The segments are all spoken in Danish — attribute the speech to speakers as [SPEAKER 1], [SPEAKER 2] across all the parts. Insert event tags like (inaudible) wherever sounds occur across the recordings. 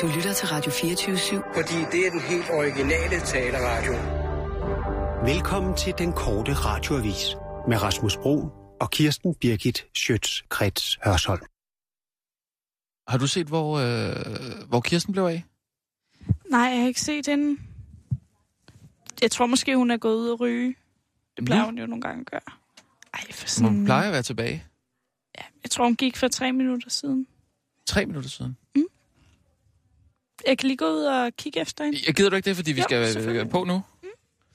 [SPEAKER 1] Du lytter til Radio 24-7.
[SPEAKER 2] Fordi det er den helt originale taleradio.
[SPEAKER 3] Velkommen til den korte radioavis med Rasmus Bro og Kirsten Birgit Schøtz-Krets Hørsholm.
[SPEAKER 4] Har du set, hvor, øh, hvor Kirsten blev af?
[SPEAKER 5] Nej, jeg har ikke set hende. Jeg tror måske, hun er gået ud og ryge. Det plejer
[SPEAKER 4] Nu?
[SPEAKER 5] hun jo nogle gange at gøre. Ej, for
[SPEAKER 4] Hun
[SPEAKER 5] sådan...
[SPEAKER 4] plejer at være tilbage.
[SPEAKER 5] Ja, jeg tror, hun gik for tre minutter siden.
[SPEAKER 4] Tre minutter siden.
[SPEAKER 5] Jeg kan lige gå ud og kigge efter hende.
[SPEAKER 4] Jeg gider du ikke det, fordi vi
[SPEAKER 5] Jo,
[SPEAKER 4] skal øh, på nu?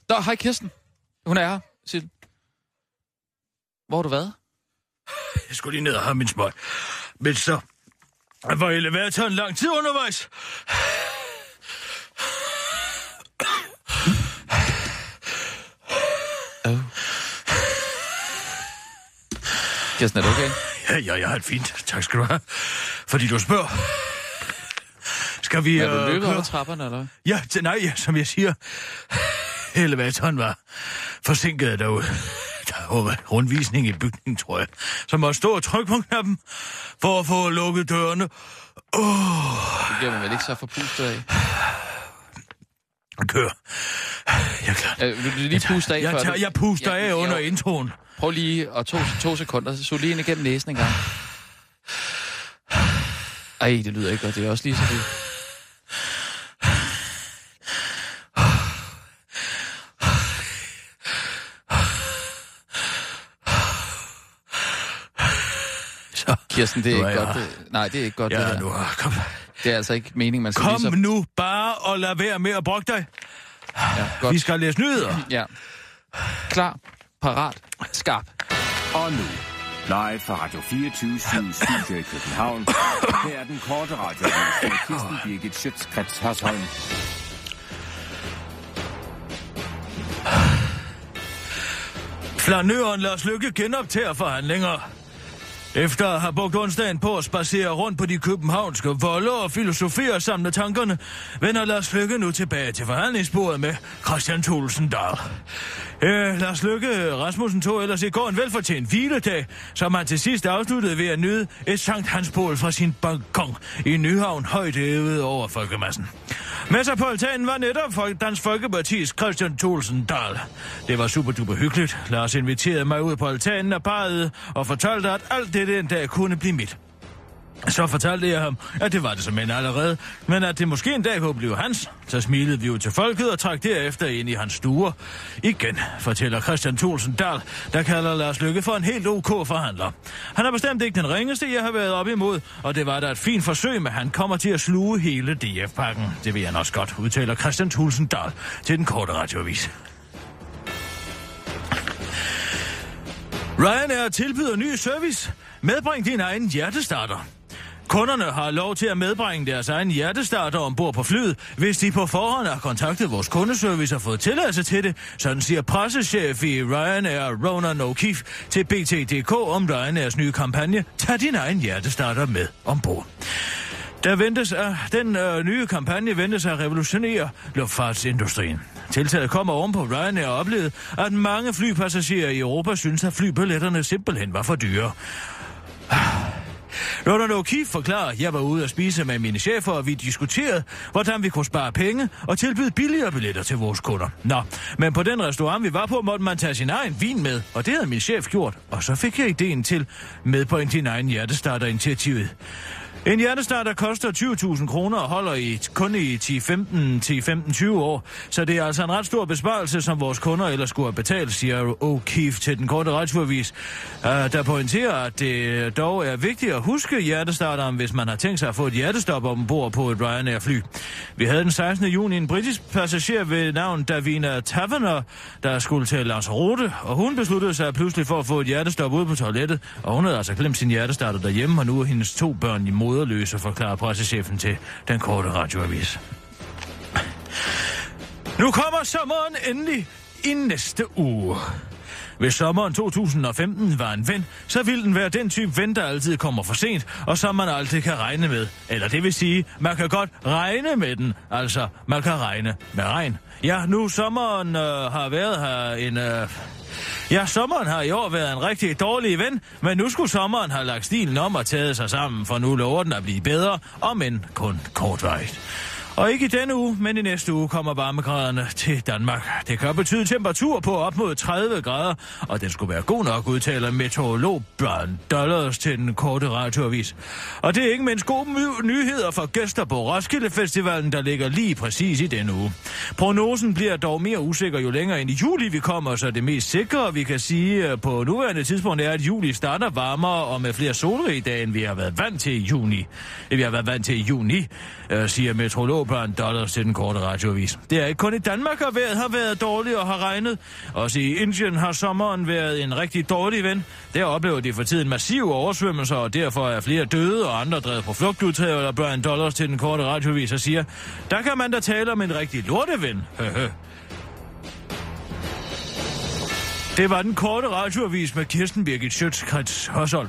[SPEAKER 4] Nå, hej Kirsten. Hun er her, Sil. Hvor har du været? (laughs)
[SPEAKER 6] Jeg skulle lige ned og have min smøg. Men så var elevatoren lang tid undervejs. (coughs)
[SPEAKER 4] Oh. Kirsten, er du okay?
[SPEAKER 6] Ja, ja, jeg har det fint. Tak skal du have. Fordi du spørger. Skal vi...
[SPEAKER 4] Er du
[SPEAKER 6] øh,
[SPEAKER 4] løbet
[SPEAKER 6] køre?
[SPEAKER 4] ad trapperne, eller?
[SPEAKER 6] Ja, til, nej, ja, som jeg siger. Elevatoren var forsinket derude. (laughs) Der var rundvisning i bygningen, tror jeg. Så måtte stå og trykke på knappen for at få lukket dørene. Åh,
[SPEAKER 4] Det bliver man vel ikke så forpustet af.
[SPEAKER 6] kør. Jeg er klar.
[SPEAKER 4] Øh, vil du lige puste af?
[SPEAKER 6] Jeg, tager, jeg puster
[SPEAKER 4] Ja,
[SPEAKER 6] af
[SPEAKER 4] jo.
[SPEAKER 6] under introen.
[SPEAKER 4] Prøv lige at to, to sekunder. Så lige ind igennem næsen en gang. Ej, det lyder ikke godt. Det er også lige så det. Kirsten, det er
[SPEAKER 6] er
[SPEAKER 4] ikke
[SPEAKER 6] jeg
[SPEAKER 4] godt. Det, nej, det er ikke godt, det
[SPEAKER 6] Ja,
[SPEAKER 4] her.
[SPEAKER 6] nu kom.
[SPEAKER 4] Det er altså ikke meningen, man skal
[SPEAKER 6] Kom
[SPEAKER 4] lige så...
[SPEAKER 6] nu bare og lad være med at brokke dig.
[SPEAKER 4] Ja, godt.
[SPEAKER 6] Vi skal læse nyheder. (clears throat)
[SPEAKER 4] Ja. Klar, parat, skarp.
[SPEAKER 7] Og nu, live fra Radio 24 Studio i København. Her er den korte radio med Kirsten Birgit Schøtzgrads Hasholm.
[SPEAKER 6] Flanøren Lars Lykke genoptager forhandlinger. Efter at have brugt onsdagen på at spacere rundt på de københavnske volde og filosofere og samle tankerne, vender Lars Lykke nu tilbage til forhandlingsbordet med Christian Thulsen Dahl. Øh, Lars Lykke Rasmussen tog ellers i går en velfortjent hviledag, som han til sidst afsluttede ved at nyde et Sankt Hansbål fra sin balkon i Nyhavn højt hævet over folkemassen. Med sig på altanen var netop Dansk Folkepartis Christian Thulsen Dahl. Det var super duper hyggeligt. Lars inviterede mig ud på altanen og parrede og fortalte, at alt det den dag kunne blive mit. Så fortalte jeg ham, at det var det som end allerede, men at det måske en dag kunne blive hans. Så smilede vi ud til folket og trak derefter ind i hans stuer. Igen, fortæller Christian Thulsen Dahl, der kalder Lars Lykke for en helt OK forhandler. Han er bestemt ikke den ringeste, jeg har været op imod, og det var da et fint forsøg, men han kommer til at sluge hele DF-pakken. Det vil han også godt, udtaler Christian Thulsen Dahl til den korte radioavis. Ryanair tilbyder ny service. Medbring din egen hjertestarter. Kunderne har lov til at medbringe deres egen hjertestarter ombord på flyet, hvis de på forhånd har kontaktet vores kundeservice og fået tilladelse til det, sådan siger pressechef i Ryanair Ronan O'Keefe til BT.dk om Ryanairs nye kampagne Tag din egen hjertestarter med ombord. Der ventes at den øh, nye kampagne ventes at revolutionere luftfartsindustrien. Tiltaget kommer oven på Ryanair oplevet, oplevede, at mange flypassagerer i Europa synes, at flybilletterne simpelthen var for dyre. Ronan O'Keefe forklarer, at jeg var ude at spise med mine chefer, og vi diskuterede, hvordan vi kunne spare penge og tilbyde billigere billetter til vores kunder. Nå, men på den restaurant, vi var på, måtte man tage sin egen vin med, og det havde min chef gjort. Og så fik jeg ideen til med på din egen hjertestarter-initiativet. En hjertestarter koster 20.000 kroner og holder i, kun i 10-15-20 år, så det er altså en ret stor besparelse, som vores kunder ellers skulle have betalt, siger O'Keefe til den korte retsforvis, øh, der pointerer, at det dog er vigtigt at huske hjertestarteren, hvis man har tænkt sig at få et hjertestop ombord på et Ryanair-fly. Vi havde den 16. juni en britisk passager ved navn Davina Taverner, der skulle til Lanzarote, og hun besluttede sig pludselig for at få et hjertestop ude på toilettet, og hun havde altså glemt sin hjertestarter derhjemme, og nu er hendes to børn i moderløse, forklarer pressechefen til den korte radioavis. Nu kommer sommeren endelig i næste uge. Hvis sommeren 2015 var en ven, så ville den være den type ven, der altid kommer for sent, og som man aldrig kan regne med. Eller det vil sige, man kan godt regne med den. Altså, man kan regne med regn. Ja, nu sommeren øh, har været her en... Øh, Ja, sommeren har i år været en rigtig dårlig ven, men nu skulle sommeren have lagt stilen om og taget sig sammen, for nu lover den at blive bedre, om end kun kortvarigt. Og ikke i denne uge, men i næste uge kommer varmegraderne til Danmark. Det kan betyde temperatur på op mod 30 grader, og den skulle være god nok, udtaler meteorolog Bjørn Dollars til den korte radioavis. Og det er ikke mindst gode my- nyheder for gæster på Roskilde Festivalen, der ligger lige præcis i denne uge. Prognosen bliver dog mere usikker jo længere ind i juli vi kommer, så det mest sikre, vi kan sige øh, på nuværende tidspunkt, er, at juli starter varmere og med flere solrige dage, end vi har været vant til i juni. Vi har været vant til i juni, øh, siger meteorolog Bjørn Dollars til den korte radioavis. Det er ikke kun i Danmark, at vejret har været dårligt og har regnet. Også i Indien har sommeren været en rigtig dårlig ven. Der oplever de for tiden massive oversvømmelser, og derfor er flere døde og andre drevet på flugt, udtaler Brian Dollars til den korte radioavis og siger, der kan man da tale om en rigtig lorteven. (laughs) Det var den korte radioavis med Kirsten Birgit Schøtzgrads Hørsholm.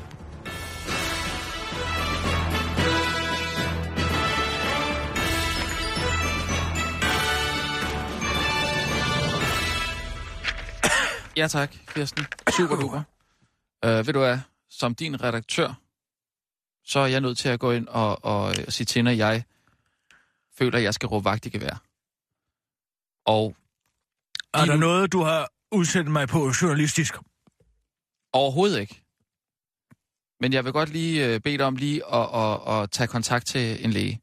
[SPEAKER 4] Ja tak, Kirsten. Super (coughs) duper. Uh, ved du hvad, som din redaktør, så er jeg nødt til at gå ind og, og, og sige til, når jeg føler, at jeg skal råbe vagt i gevær. Og
[SPEAKER 6] Er der noget, du har udsendt mig på journalistisk?
[SPEAKER 4] overhovedet ikke. Men jeg vil godt lige uh, bede dig om lige at, at, at tage kontakt til en læge.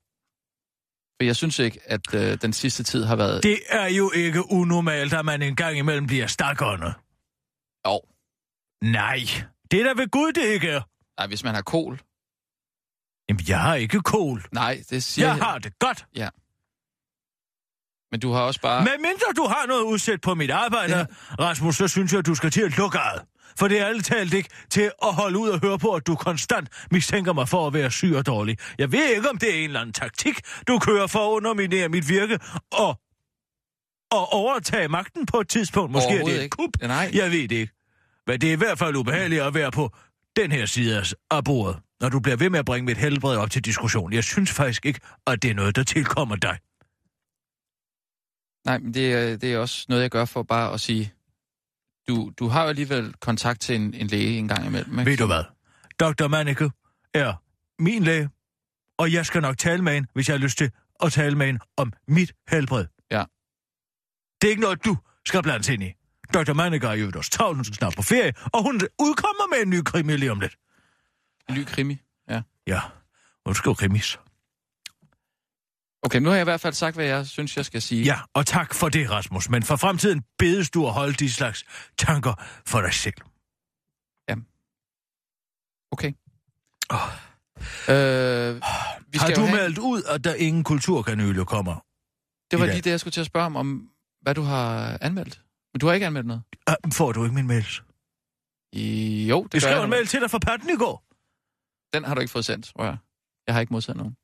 [SPEAKER 4] For jeg synes ikke, at uh, den sidste tid har været...
[SPEAKER 6] Det er jo ikke unormalt, at man en gang imellem bliver stakkerne.
[SPEAKER 4] Jo.
[SPEAKER 6] Nej, det er da ved Gud, det ikke.
[SPEAKER 4] Nej, hvis man har kol.
[SPEAKER 6] Jamen, jeg har ikke kål.
[SPEAKER 4] Nej, det siger
[SPEAKER 6] Jeg har det godt.
[SPEAKER 4] Ja. Men du har også bare...
[SPEAKER 6] Men mindre du har noget udsæt på mit arbejde, ja. Rasmus, så synes jeg, at du skal til at lukke ad. For det er alt talt ikke til at holde ud og høre på, at du konstant mistænker mig for at være syg og dårlig. Jeg ved ikke, om det er en eller anden taktik, du kører for at underminere mit virke og, og overtage magten på et tidspunkt. Måske er det et kup.
[SPEAKER 4] Nej.
[SPEAKER 6] Jeg ved det ikke. Men det er i hvert fald ubehageligt at være på den her side af bordet, når du bliver ved med at bringe mit helbred op til diskussion. Jeg synes faktisk ikke, at det er noget, der tilkommer dig.
[SPEAKER 4] Nej, men det, er- det er også noget, jeg gør for bare at sige, du, du har jo alligevel kontakt til en, en læge en gang imellem. Ikke?
[SPEAKER 6] Ved du hvad? Dr. Manneke er min læge, og jeg skal nok tale med hende, hvis jeg har lyst til at tale med hende om mit helbred.
[SPEAKER 4] Ja.
[SPEAKER 6] Det er ikke noget, du skal blande ind i. Dr. Manneke er jo også travlt, hun skal snart på ferie, og hun udkommer med en ny krimi lige om lidt.
[SPEAKER 4] En ny krimi. Ja.
[SPEAKER 6] Ja, hun skriver krimis.
[SPEAKER 4] Okay, nu har jeg i hvert fald sagt, hvad jeg synes, jeg skal sige.
[SPEAKER 6] Ja, og tak for det, Rasmus. Men for fremtiden bedes du at holde de slags tanker for dig selv.
[SPEAKER 4] Okay.
[SPEAKER 6] Åh.
[SPEAKER 4] Øh, vi
[SPEAKER 6] Har
[SPEAKER 4] skal
[SPEAKER 6] du
[SPEAKER 4] have...
[SPEAKER 6] meldt ud, at der ingen kulturkanyle kommer?
[SPEAKER 4] Det var lige det, jeg skulle til at spørge om, om hvad du har anmeldt. Men du har ikke anmeldt noget?
[SPEAKER 6] Ah, Får du ikke min mails?
[SPEAKER 4] I... Jo, det
[SPEAKER 6] Jeg skrev en mail til dig fra patten i går.
[SPEAKER 4] Den har du ikke fået sendt, tror jeg. Jeg har ikke modtaget nogen.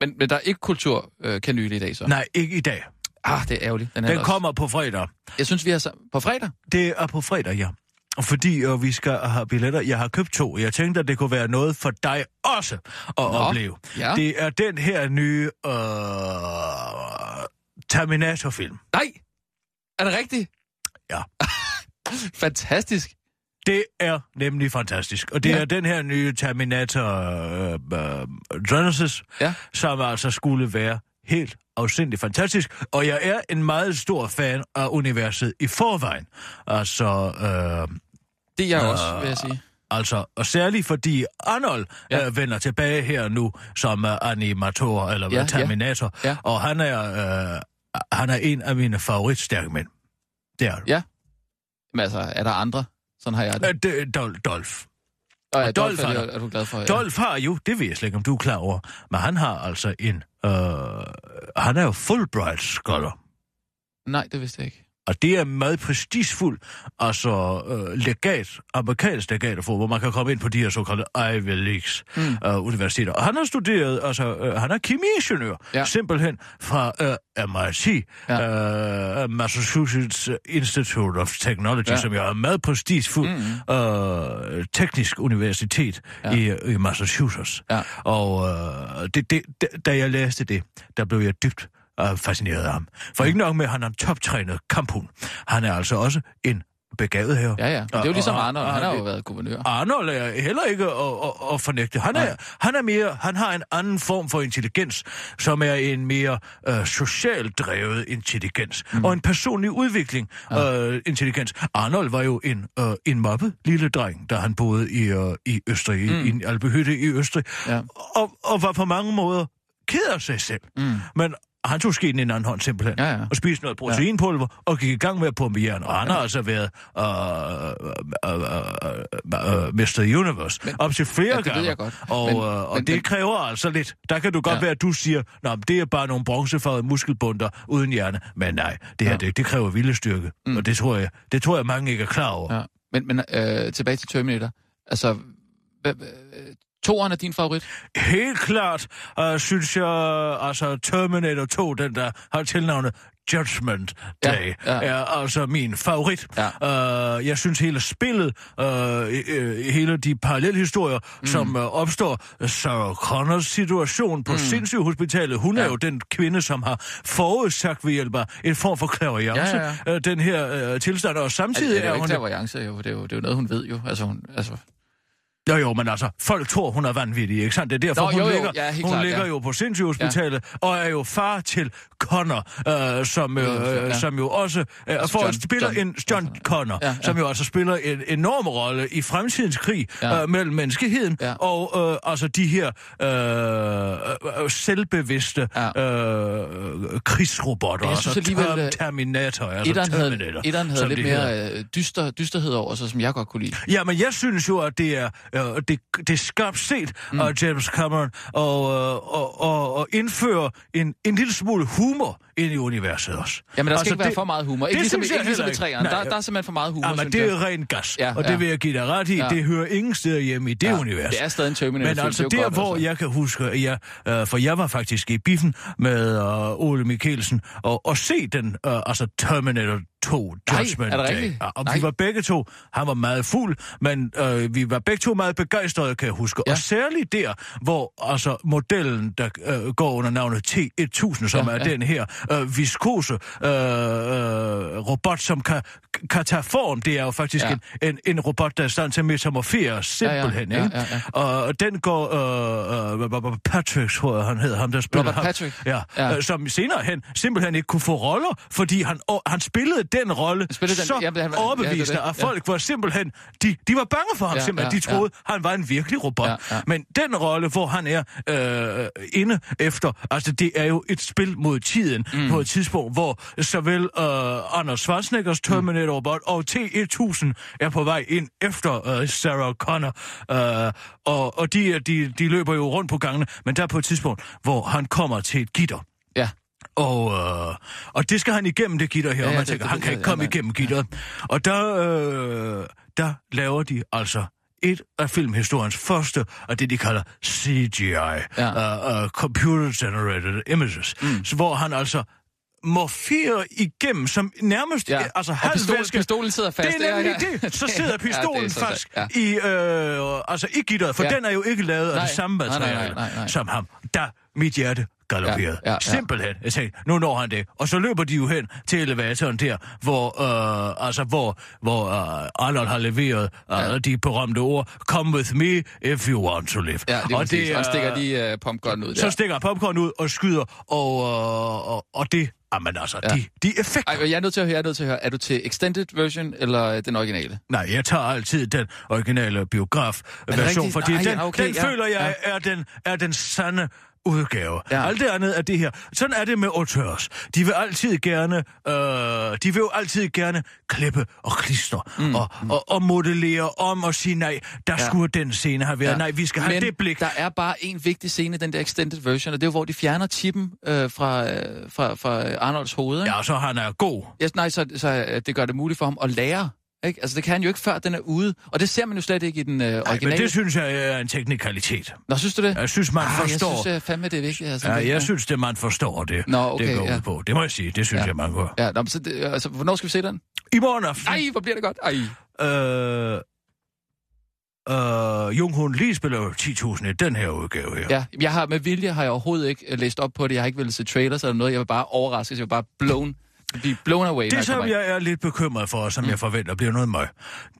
[SPEAKER 4] Men, men der er ikke kulturkanyle i dag, så?
[SPEAKER 6] Nej, ikke i dag.
[SPEAKER 4] Ah, det er ærgerligt. Den, er
[SPEAKER 6] Den
[SPEAKER 4] også.
[SPEAKER 6] kommer på fredag.
[SPEAKER 4] Jeg synes, vi har... På fredag?
[SPEAKER 6] Det er på fredag, ja. Fordi øh, vi skal have billetter. Jeg har købt to. Jeg tænkte, at det kunne være noget for dig også at Nå. opleve.
[SPEAKER 4] Ja.
[SPEAKER 6] Det er den her nye øh, Terminator-film.
[SPEAKER 4] Nej! Er det rigtigt?
[SPEAKER 6] Ja. (laughs)
[SPEAKER 4] Fantastisk.
[SPEAKER 6] Det er nemlig fantastisk. Og det
[SPEAKER 4] Ja.
[SPEAKER 6] ja. er den her nye Terminator øh, øh, Genesis,
[SPEAKER 4] Ja.
[SPEAKER 6] som altså skulle være helt afsindig fantastisk. Og jeg er en meget stor fan af universet i forvejen. Altså... Øh,
[SPEAKER 4] Det er jeg
[SPEAKER 6] Nå.
[SPEAKER 4] også, vil jeg sige.
[SPEAKER 6] Altså, og særligt fordi Arnold
[SPEAKER 4] Ja.
[SPEAKER 6] ja. øh, vender tilbage her nu som uh, animator, eller
[SPEAKER 4] Ja,
[SPEAKER 6] ja, Terminator,
[SPEAKER 4] ja.
[SPEAKER 6] og han er, øh, han er en af mine favoritstærke mænd. Det er
[SPEAKER 4] Ja. Men altså, er der andre? Sådan har jeg det.
[SPEAKER 6] øh, det er Dol- Dolph.
[SPEAKER 4] Og, ja,
[SPEAKER 6] og
[SPEAKER 4] Dolph,
[SPEAKER 6] Dolph
[SPEAKER 4] er, er du glad for? Ja.
[SPEAKER 6] Dolph har jo, det ved jeg slet ikke, om du er klar over, men han har altså en, øh, han er jo Fulbright scholar.
[SPEAKER 4] Nej, det vidste jeg ikke.
[SPEAKER 6] Og det er meget prestigefuld, altså øh, legat, amerikansk legat at få, hvor man kan komme ind på de her såkaldte Ivy Leagues
[SPEAKER 4] Mm.
[SPEAKER 6] øh, universiteter. Og han har studeret, altså øh, han er kemiingeniør,
[SPEAKER 4] Ja.
[SPEAKER 6] simpelthen fra øh, MIT,
[SPEAKER 4] Ja.
[SPEAKER 6] øh, Massachusetts Institute of Technology,
[SPEAKER 4] Ja.
[SPEAKER 6] som jo er meget prestigefuld
[SPEAKER 4] Mm.
[SPEAKER 6] øh, teknisk universitet
[SPEAKER 4] Ja.
[SPEAKER 6] i, i Massachusetts.
[SPEAKER 4] Ja.
[SPEAKER 6] Og øh, det, det, da- da jeg læste det, der blev jeg dybt øh, fascinerede af ham. For ikke nok med, at han er en toptrænet kamphund. Han er altså også en begavet her.
[SPEAKER 4] Ja, ja. Det er jo ligesom
[SPEAKER 6] og-
[SPEAKER 4] Arnold.
[SPEAKER 6] og-
[SPEAKER 4] Han har jo været guvernør.
[SPEAKER 6] Arnold er heller ikke at, at, at fornægte. Han er,
[SPEAKER 4] Nej.
[SPEAKER 6] han er mere, han har en anden form for intelligens, som er en mere uh, socialt drevet intelligens, mm. og en personlig udvikling ja. uh, intelligens. Arnold var jo en, uh, en mobbet lille dreng, da han boede i, uh, i Østrig, mm. i en albehytte i Østrig,
[SPEAKER 4] Ja.
[SPEAKER 6] og, og var på mange måder ked af sig selv.
[SPEAKER 4] Mm.
[SPEAKER 6] Men han tog skeen i en anden hånd simpelthen,
[SPEAKER 4] Ja, ja.
[SPEAKER 6] og spiste noget proteinpulver, og gik i gang med at pumpe jern. Og han har altså været uh, uh, uh, uh, Mr. Universe
[SPEAKER 4] Men-
[SPEAKER 6] op til flere
[SPEAKER 4] Ja, det ved
[SPEAKER 6] gange.
[SPEAKER 4] jeg godt.
[SPEAKER 6] Og,
[SPEAKER 4] Men-
[SPEAKER 6] uh, og
[SPEAKER 4] men-
[SPEAKER 6] det
[SPEAKER 4] men-
[SPEAKER 6] kræver altså lidt. Der kan du godt
[SPEAKER 4] Ja.
[SPEAKER 6] være, at du siger, at det er bare nogle bronzefarvede muskelbunter uden hjerne. Men nej, det her
[SPEAKER 4] Ja.
[SPEAKER 6] det, det kræver viljestyrke. Mm. Og det tror, jeg, det tror jeg, mange ikke er klar over.
[SPEAKER 4] Ja. Men, men øh, tilbage til Terminator. Altså, toeren er din favorit?
[SPEAKER 6] Helt klart uh, synes jeg, altså Terminator 2, den der har tilnavnet Judgment
[SPEAKER 4] Ja,
[SPEAKER 6] Day,
[SPEAKER 4] ja.
[SPEAKER 6] er altså min favorit.
[SPEAKER 4] Ja.
[SPEAKER 6] Uh, jeg synes hele spillet, uh, hele de parallelhistorier, mm. som uh, opstår, Sarah Connors situation på mm. sindssygehospitalet, hun ja. er
[SPEAKER 4] Ja.
[SPEAKER 6] jo den kvinde, som har forudsagt ved hjælp af en form for klaverjance,
[SPEAKER 4] Ja, ja,
[SPEAKER 6] uh, den her uh, tilstand, og
[SPEAKER 4] Altså,
[SPEAKER 6] samtidig
[SPEAKER 4] det er
[SPEAKER 6] er
[SPEAKER 4] ikke
[SPEAKER 6] hun...
[SPEAKER 4] klaverjance, jo. Det er jo, det er jo noget, hun ved jo. Altså, hun, altså,
[SPEAKER 6] Jo, jo, men altså, folk tror, hun er vanvittig, ikke sandt? Det er derfor,
[SPEAKER 4] Nå,
[SPEAKER 6] hun
[SPEAKER 4] jo, jo,
[SPEAKER 6] ligger,
[SPEAKER 4] ja,
[SPEAKER 6] hun
[SPEAKER 4] klart,
[SPEAKER 6] ligger
[SPEAKER 4] ja.
[SPEAKER 6] jo på sindssygehospitalet, ja. og er jo far til Connor, øh, som, øh,
[SPEAKER 4] Ja.
[SPEAKER 6] som jo også øh,
[SPEAKER 4] Altså
[SPEAKER 6] for
[SPEAKER 4] John-
[SPEAKER 6] spiller
[SPEAKER 4] John-
[SPEAKER 6] en John Connor,
[SPEAKER 4] Ja, ja.
[SPEAKER 6] som jo altså spiller en enorm rolle i fremtidens krig
[SPEAKER 4] Ja.
[SPEAKER 6] øh, mellem menneskeheden
[SPEAKER 4] Ja.
[SPEAKER 6] og øh, altså de her øh, øh, selvbevidste
[SPEAKER 4] Ja.
[SPEAKER 6] øh, krigsrobotter,
[SPEAKER 4] Jeg synes
[SPEAKER 6] altså
[SPEAKER 4] alligevel, øh,
[SPEAKER 6] Terminator, altså
[SPEAKER 4] etteren havde,
[SPEAKER 6] Terminator,
[SPEAKER 4] etteren havde lidt mere øh, dyster, dysterhed over sig, som jeg godt kunne lide.
[SPEAKER 6] Ja, men jeg synes jo, at det er, øh, det, det er skarpt set mm. af James Cameron og, øh, og, og, og indføre en, en lille smule humor ind i universet også.
[SPEAKER 4] Jamen, der skal
[SPEAKER 6] Altså,
[SPEAKER 4] ikke være
[SPEAKER 6] det-
[SPEAKER 4] for meget humor.
[SPEAKER 6] det
[SPEAKER 4] Ikke ligesom,
[SPEAKER 6] synes jeg
[SPEAKER 4] ikke ligesom
[SPEAKER 6] ikke.
[SPEAKER 4] træerne.
[SPEAKER 6] Nej,
[SPEAKER 4] Der, der er simpelthen for meget humor,
[SPEAKER 6] Ja, men
[SPEAKER 4] synes
[SPEAKER 6] det er ren gas,
[SPEAKER 4] Ja,
[SPEAKER 6] og det
[SPEAKER 4] ja.
[SPEAKER 6] vil jeg give dig ret i.
[SPEAKER 4] Ja.
[SPEAKER 6] Det hører ingen steder hjemme i det
[SPEAKER 4] Ja,
[SPEAKER 6] univers.
[SPEAKER 4] Det er stadig en Terminator
[SPEAKER 6] Men altså der, hvor jeg kan huske, jeg, øh, for jeg var faktisk i biffen med øh, Ole Mikkelsen, og, og se den, øh, altså Terminator 2
[SPEAKER 4] Nej,
[SPEAKER 6] Judgment
[SPEAKER 4] er det
[SPEAKER 6] Day. Ja, og
[SPEAKER 4] Nej.
[SPEAKER 6] vi var begge to, han var meget fuld, men øh, vi var begge to meget begejstrede, kan jeg huske.
[SPEAKER 4] Ja.
[SPEAKER 6] Og særligt der, hvor altså modellen, der øh, går under navnet T1000, som
[SPEAKER 4] Ja,
[SPEAKER 6] er
[SPEAKER 4] ja.
[SPEAKER 6] den her øh, viskose øh, øh, robot, som kan, kan tage form. Det er jo faktisk
[SPEAKER 4] Ja.
[SPEAKER 6] en, en, en robot, der er i stand til at metamorfere simpelthen.
[SPEAKER 4] ja,
[SPEAKER 6] ikke?
[SPEAKER 4] ja, ja.
[SPEAKER 6] Og den går, øh, øh, Robert Patrick, tror jeg, han hed, ham der spiller
[SPEAKER 4] Robert
[SPEAKER 6] ham,
[SPEAKER 4] Patrick?
[SPEAKER 6] Ja,
[SPEAKER 4] Ja.
[SPEAKER 6] Øh, som senere hen simpelthen ikke kunne få roller, fordi han, og, han spillede den rolle
[SPEAKER 4] spillede den-
[SPEAKER 6] så
[SPEAKER 4] ja, han
[SPEAKER 6] overbevist,
[SPEAKER 4] ja, det det.
[SPEAKER 6] at folk var simpelthen, de, de var bange for ham
[SPEAKER 4] Ja,
[SPEAKER 6] simpelthen,
[SPEAKER 4] ja,
[SPEAKER 6] de troede, han var en virkelig robot.
[SPEAKER 4] Ja, ja.
[SPEAKER 6] Men den rolle, hvor han er øh, inde efter, altså det er jo et spil mod tiden, mm. På et tidspunkt, hvor såvel øh, Anders Schwarzeneggers Terminator-robot og T-1000 er på vej ind efter øh, Sarah Connor, øh, og, og de, de, de løber jo rundt på gangene, men der er på et tidspunkt, hvor han kommer til et gitter,
[SPEAKER 4] Ja.
[SPEAKER 6] og, øh, og det skal han igennem det gitter her,
[SPEAKER 4] Ja,
[SPEAKER 6] ja, og
[SPEAKER 4] ja,
[SPEAKER 6] man
[SPEAKER 4] det-
[SPEAKER 6] tænker,
[SPEAKER 4] det
[SPEAKER 6] han
[SPEAKER 4] ved
[SPEAKER 6] kan
[SPEAKER 4] jeg,
[SPEAKER 6] ikke komme
[SPEAKER 4] ja, ja.
[SPEAKER 6] igennem gitteret. Og der, øh, der laver de altså et af filmhistoriens første af det, de kalder CGI,
[SPEAKER 4] Ja.
[SPEAKER 6] uh, uh, Computer Generated Images, mm. så hvor han altså morferer igennem, som nærmest,
[SPEAKER 4] Ja.
[SPEAKER 6] ja. altså
[SPEAKER 4] Og pistol, pistolen sidder fast.
[SPEAKER 6] Det er nemlig
[SPEAKER 4] Ja, ja.
[SPEAKER 6] det. Så (laughs) sidder
[SPEAKER 4] Ja,
[SPEAKER 6] pistolen
[SPEAKER 4] er så
[SPEAKER 6] fast
[SPEAKER 4] stærkt,
[SPEAKER 6] i, øh, altså i gitteret, for
[SPEAKER 4] Ja.
[SPEAKER 6] den er jo ikke lavet af
[SPEAKER 4] Nej.
[SPEAKER 6] det samme
[SPEAKER 4] Nej, nej, nej,
[SPEAKER 6] materiale
[SPEAKER 4] nej, nej.
[SPEAKER 6] som ham. Der mit hjerte galopperede.
[SPEAKER 4] Ja, ja, ja.
[SPEAKER 6] Simpelthen. Jeg tænkte, nu når han det. Og så løber de jo hen til elevatoren der, hvor, øh, altså, hvor, hvor øh, Arnold har leveret øh,
[SPEAKER 4] Ja.
[SPEAKER 6] de berømte ord, come with me if you want to live.
[SPEAKER 4] Ja, det
[SPEAKER 6] og
[SPEAKER 4] præcis. Han stikker
[SPEAKER 6] øh,
[SPEAKER 4] lige uh, pumpgun ud
[SPEAKER 6] Så
[SPEAKER 4] der.
[SPEAKER 6] stikker han popcorn ud og skyder, og, øh, og, og det, jamen altså,
[SPEAKER 4] Ja.
[SPEAKER 6] de, de effekter.
[SPEAKER 4] Ej, jeg er nødt til at høre, jeg er nødt til at høre. Er du til extended version, eller øh, den originale?
[SPEAKER 6] Nej, jeg tager altid den originale biograf-version, fordi
[SPEAKER 4] Nej,
[SPEAKER 6] den,
[SPEAKER 4] okay,
[SPEAKER 6] den
[SPEAKER 4] ja,
[SPEAKER 6] føler jeg
[SPEAKER 4] ja.
[SPEAKER 6] er, den, er den sande udgave.
[SPEAKER 4] Ja.
[SPEAKER 6] Alt det andet er det her. Sådan er det med auteurs. De vil altid gerne, øh, de vil jo altid gerne klippe og klistre mm. Og, og, og modellere om og sige, nej, der
[SPEAKER 4] Ja.
[SPEAKER 6] skulle den scene have været. Ja. Nej, vi skal have
[SPEAKER 4] Men
[SPEAKER 6] det blik.
[SPEAKER 4] der er bare en vigtig scene den der extended version, og det er jo, hvor de fjerner chippen øh, fra, øh, fra, fra Arnolds hoved. Ikke?
[SPEAKER 6] Ja, så han er god.
[SPEAKER 4] Ja, nej, så, så øh, det gør det muligt for ham at lære. Ikke? Altså, det kan han jo ikke, før den er ude. Og det ser man jo slet ikke i den øh,
[SPEAKER 6] Nej,
[SPEAKER 4] originale.
[SPEAKER 6] men det synes jeg er en teknikalitet.
[SPEAKER 4] Nå, synes du det?
[SPEAKER 6] Jeg synes, man
[SPEAKER 4] ah,
[SPEAKER 6] forstår.
[SPEAKER 4] Jeg synes øh, fandme, det er vigtigt. Altså,
[SPEAKER 6] Ja, jeg synes, det man forstår det,
[SPEAKER 4] Nå, okay,
[SPEAKER 6] det går
[SPEAKER 4] ja.
[SPEAKER 6] ud på. Det må jeg sige, det synes
[SPEAKER 4] Ja.
[SPEAKER 6] jeg, man gør.
[SPEAKER 4] Ja, nå, men så det, altså, hvornår skal vi se den?
[SPEAKER 6] I morgen aften.
[SPEAKER 4] Ej, hvor bliver det godt. Ej.
[SPEAKER 6] Øh, Uh, Jung-Hun Lee spiller jo 10.000 i den her udgave her.
[SPEAKER 4] Ja, jeg har med vilje har jeg overhovedet ikke øh, læst op på det. Jeg har ikke ville se trailers eller noget. Jeg var bare overrasket. Jeg var bare blown, blive blown away.
[SPEAKER 6] Det, som jeg er lidt bekymret for, og som mm. jeg forventer bliver noget møg,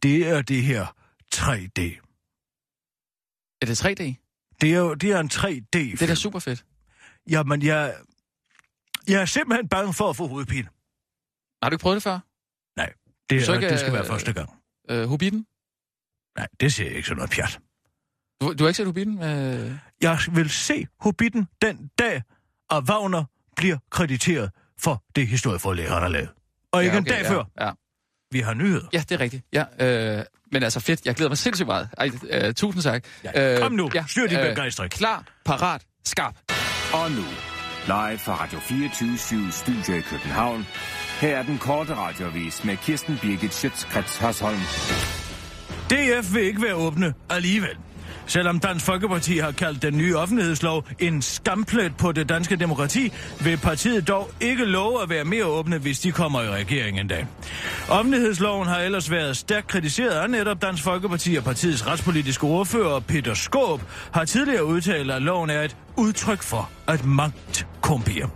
[SPEAKER 6] det er det her 3D.
[SPEAKER 4] Er det 3D?
[SPEAKER 6] Det er jo det er en 3D-film.
[SPEAKER 4] Det er da super fedt.
[SPEAKER 6] Jamen, jeg, jeg er simpelthen bange for at få hovedpine.
[SPEAKER 4] Har du ikke prøvet det før?
[SPEAKER 6] Nej, det,
[SPEAKER 4] Så
[SPEAKER 6] er,
[SPEAKER 4] ikke,
[SPEAKER 6] det skal være
[SPEAKER 4] øh,
[SPEAKER 6] første gang.
[SPEAKER 4] Uh, Hobbiten?
[SPEAKER 6] Nej, det ser jeg ikke sådan noget pjat.
[SPEAKER 4] Du, du har ikke set Hobbiten? Uh...
[SPEAKER 6] Jeg vil se Hobbiten den dag, at Wagner bliver krediteret for det historieforlæg, han har lavet. Og ikke
[SPEAKER 4] ja,
[SPEAKER 6] en dag
[SPEAKER 4] ja,
[SPEAKER 6] før.
[SPEAKER 4] Ja.
[SPEAKER 6] Vi har nyheder.
[SPEAKER 4] ja, det er rigtigt. Ja, øh, men altså fedt. Jeg glæder mig sindssygt meget. Ej, øh, tusind tak.
[SPEAKER 6] Ja, kom nu. Styr din begejstring.
[SPEAKER 4] Klar, parat, skarp.
[SPEAKER 7] Og nu, live fra Radio 24 Studio i København. Her er den korte radiovis med Kirsten Birgit Schøtzgrads Hasholm.
[SPEAKER 6] DF vil ikke være åbne alligevel. Selvom Dansk Folkeparti har kaldt den nye offentlighedslov en skamplet på det danske demokrati, vil partiet dog ikke love at være mere åbne, hvis de kommer i regeringen en dag. Offentlighedsloven har ellers været stærkt kritiseret af netop Dansk Folkeparti og partiets retspolitiske ordfører Peter Skåb har tidligere udtalt, at loven er et udtryk for at magt kombier.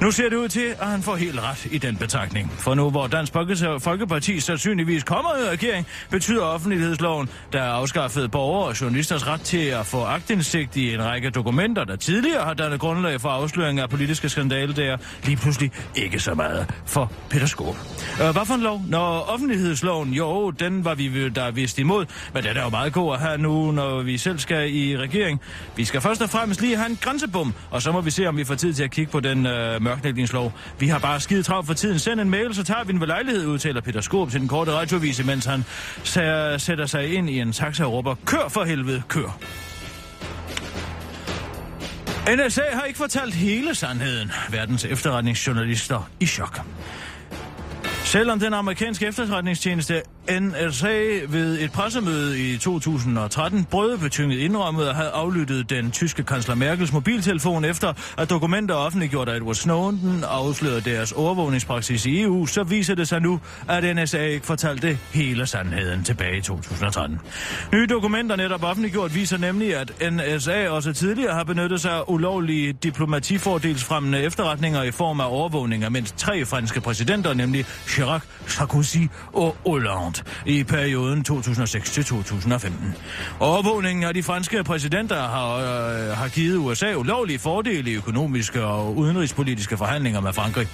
[SPEAKER 6] Nu ser det ud til, at han får helt ret i den betragtning. For nu hvor Dansk Folkeparti sandsynligvis kommer i regering, betyder offentlighedsloven, der er afskaffet borgere og journalisters ret til at få agtindsigt i en række dokumenter, der tidligere har dannet grundlag for afsløring af politiske skandaler, der lige pludselig ikke så meget for Peter Skåb. Øh, hvad for en lov? Når offentlighedsloven, jo, den var vi der vist imod, men den er jo meget god at have nu, når vi selv skal i regering. Vi skal først og fremmest lige have en grænsebom, og så må vi se, om vi får tid til at kigge på den øh, mørklægningslov. Vi har bare skide travlt for tiden. Send en mail, så tager vi den ved lejlighed, udtaler Peter Skåb til den korte radiovise, mens han sætter sig ind i en taxa og råber, kør for helvede, kør. NSA har ikke fortalt hele sandheden. Verdens efterretningsjournalister i chok. Selvom den amerikanske efterretningstjeneste NSA ved et pressemøde i 2013 brødebetynget indrømmet at have aflyttet den tyske kansler Merkels mobiltelefon efter, at dokumenter offentliggjort af Edward Snowden afslørede deres overvågningspraksis i EU, så viser det sig nu, at NSA ikke fortalte hele sandheden tilbage i 2013. Nye dokumenter netop offentliggjort viser nemlig, at NSA også tidligere har benyttet sig af ulovlige diplomatifordelsfremmende efterretninger i form af overvågning af mindst tre franske præsidenter, nemlig Chirac, Sarkozy og Hollande i perioden 2006-2015. Overvågningen af de franske præsidenter har, øh, har givet USA ulovlige fordele i økonomiske og udenrigspolitiske forhandlinger med Frankrig.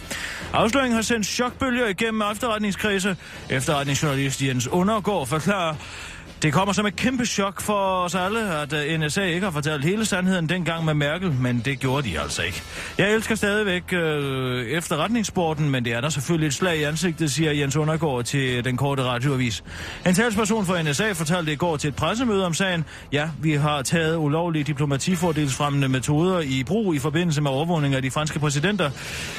[SPEAKER 6] Afsløringen har sendt chokbølger igennem efterretningskredse. Efterretningsjournalist Jens Undergaard forklarer, det kommer som et kæmpe chok for os alle, at øh, NSA ikke har fortalt hele sandheden dengang med Merkel, men det gjorde de altså ikke. Jeg elsker stadigvæk øh, efterretningssporten, men det er der selvfølgelig et slag i ansigtet, siger Jens Undergaard til den korte radioavis. En talsperson for NSA fortalte i går til et pressemøde om sagen, ja, vi har taget ulovlige diplomatifordelsfremmende metoder i brug i forbindelse med overvågning af de franske præsidenter,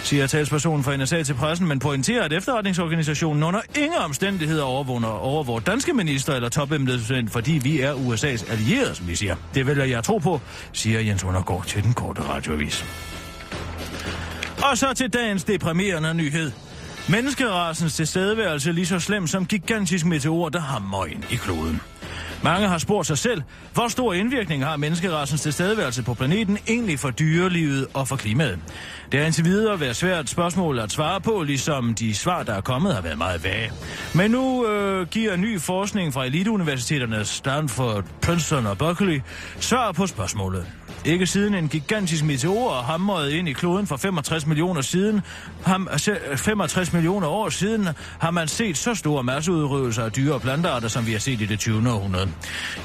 [SPEAKER 6] siger talspersonen for NSA til pressen, men pointerer, at efterretningsorganisationen under ingen omstændigheder overvåger, overvåger danske minister eller topembedsmænd, fordi vi er USA's allierede, som vi siger. Det vælger jeg tro på, siger Jens Undergaard til den korte radioavis. Og så til dagens deprimerende nyhed. Menneskerasens tilstedeværelse er lige så slem som gigantisk meteor, der hammer ind i kloden. Mange har spurgt sig selv, hvor stor indvirkning har menneskerassens tilstedeværelse på planeten egentlig for dyrelivet og for klimaet. Det har indtil videre været svært spørgsmål at svare på, ligesom de svar, der er kommet, har været meget vage. Men nu øh, giver ny forskning fra eliteuniversiteterne Stanford, Princeton og Berkeley svar på spørgsmålet. Ikke siden en gigantisk meteor hamrede ind i kloden for 65 millioner siden, ham, 65 millioner år siden, har man set så store masseudryddelser af dyre og plantearter, som vi har set i det 20. århundrede.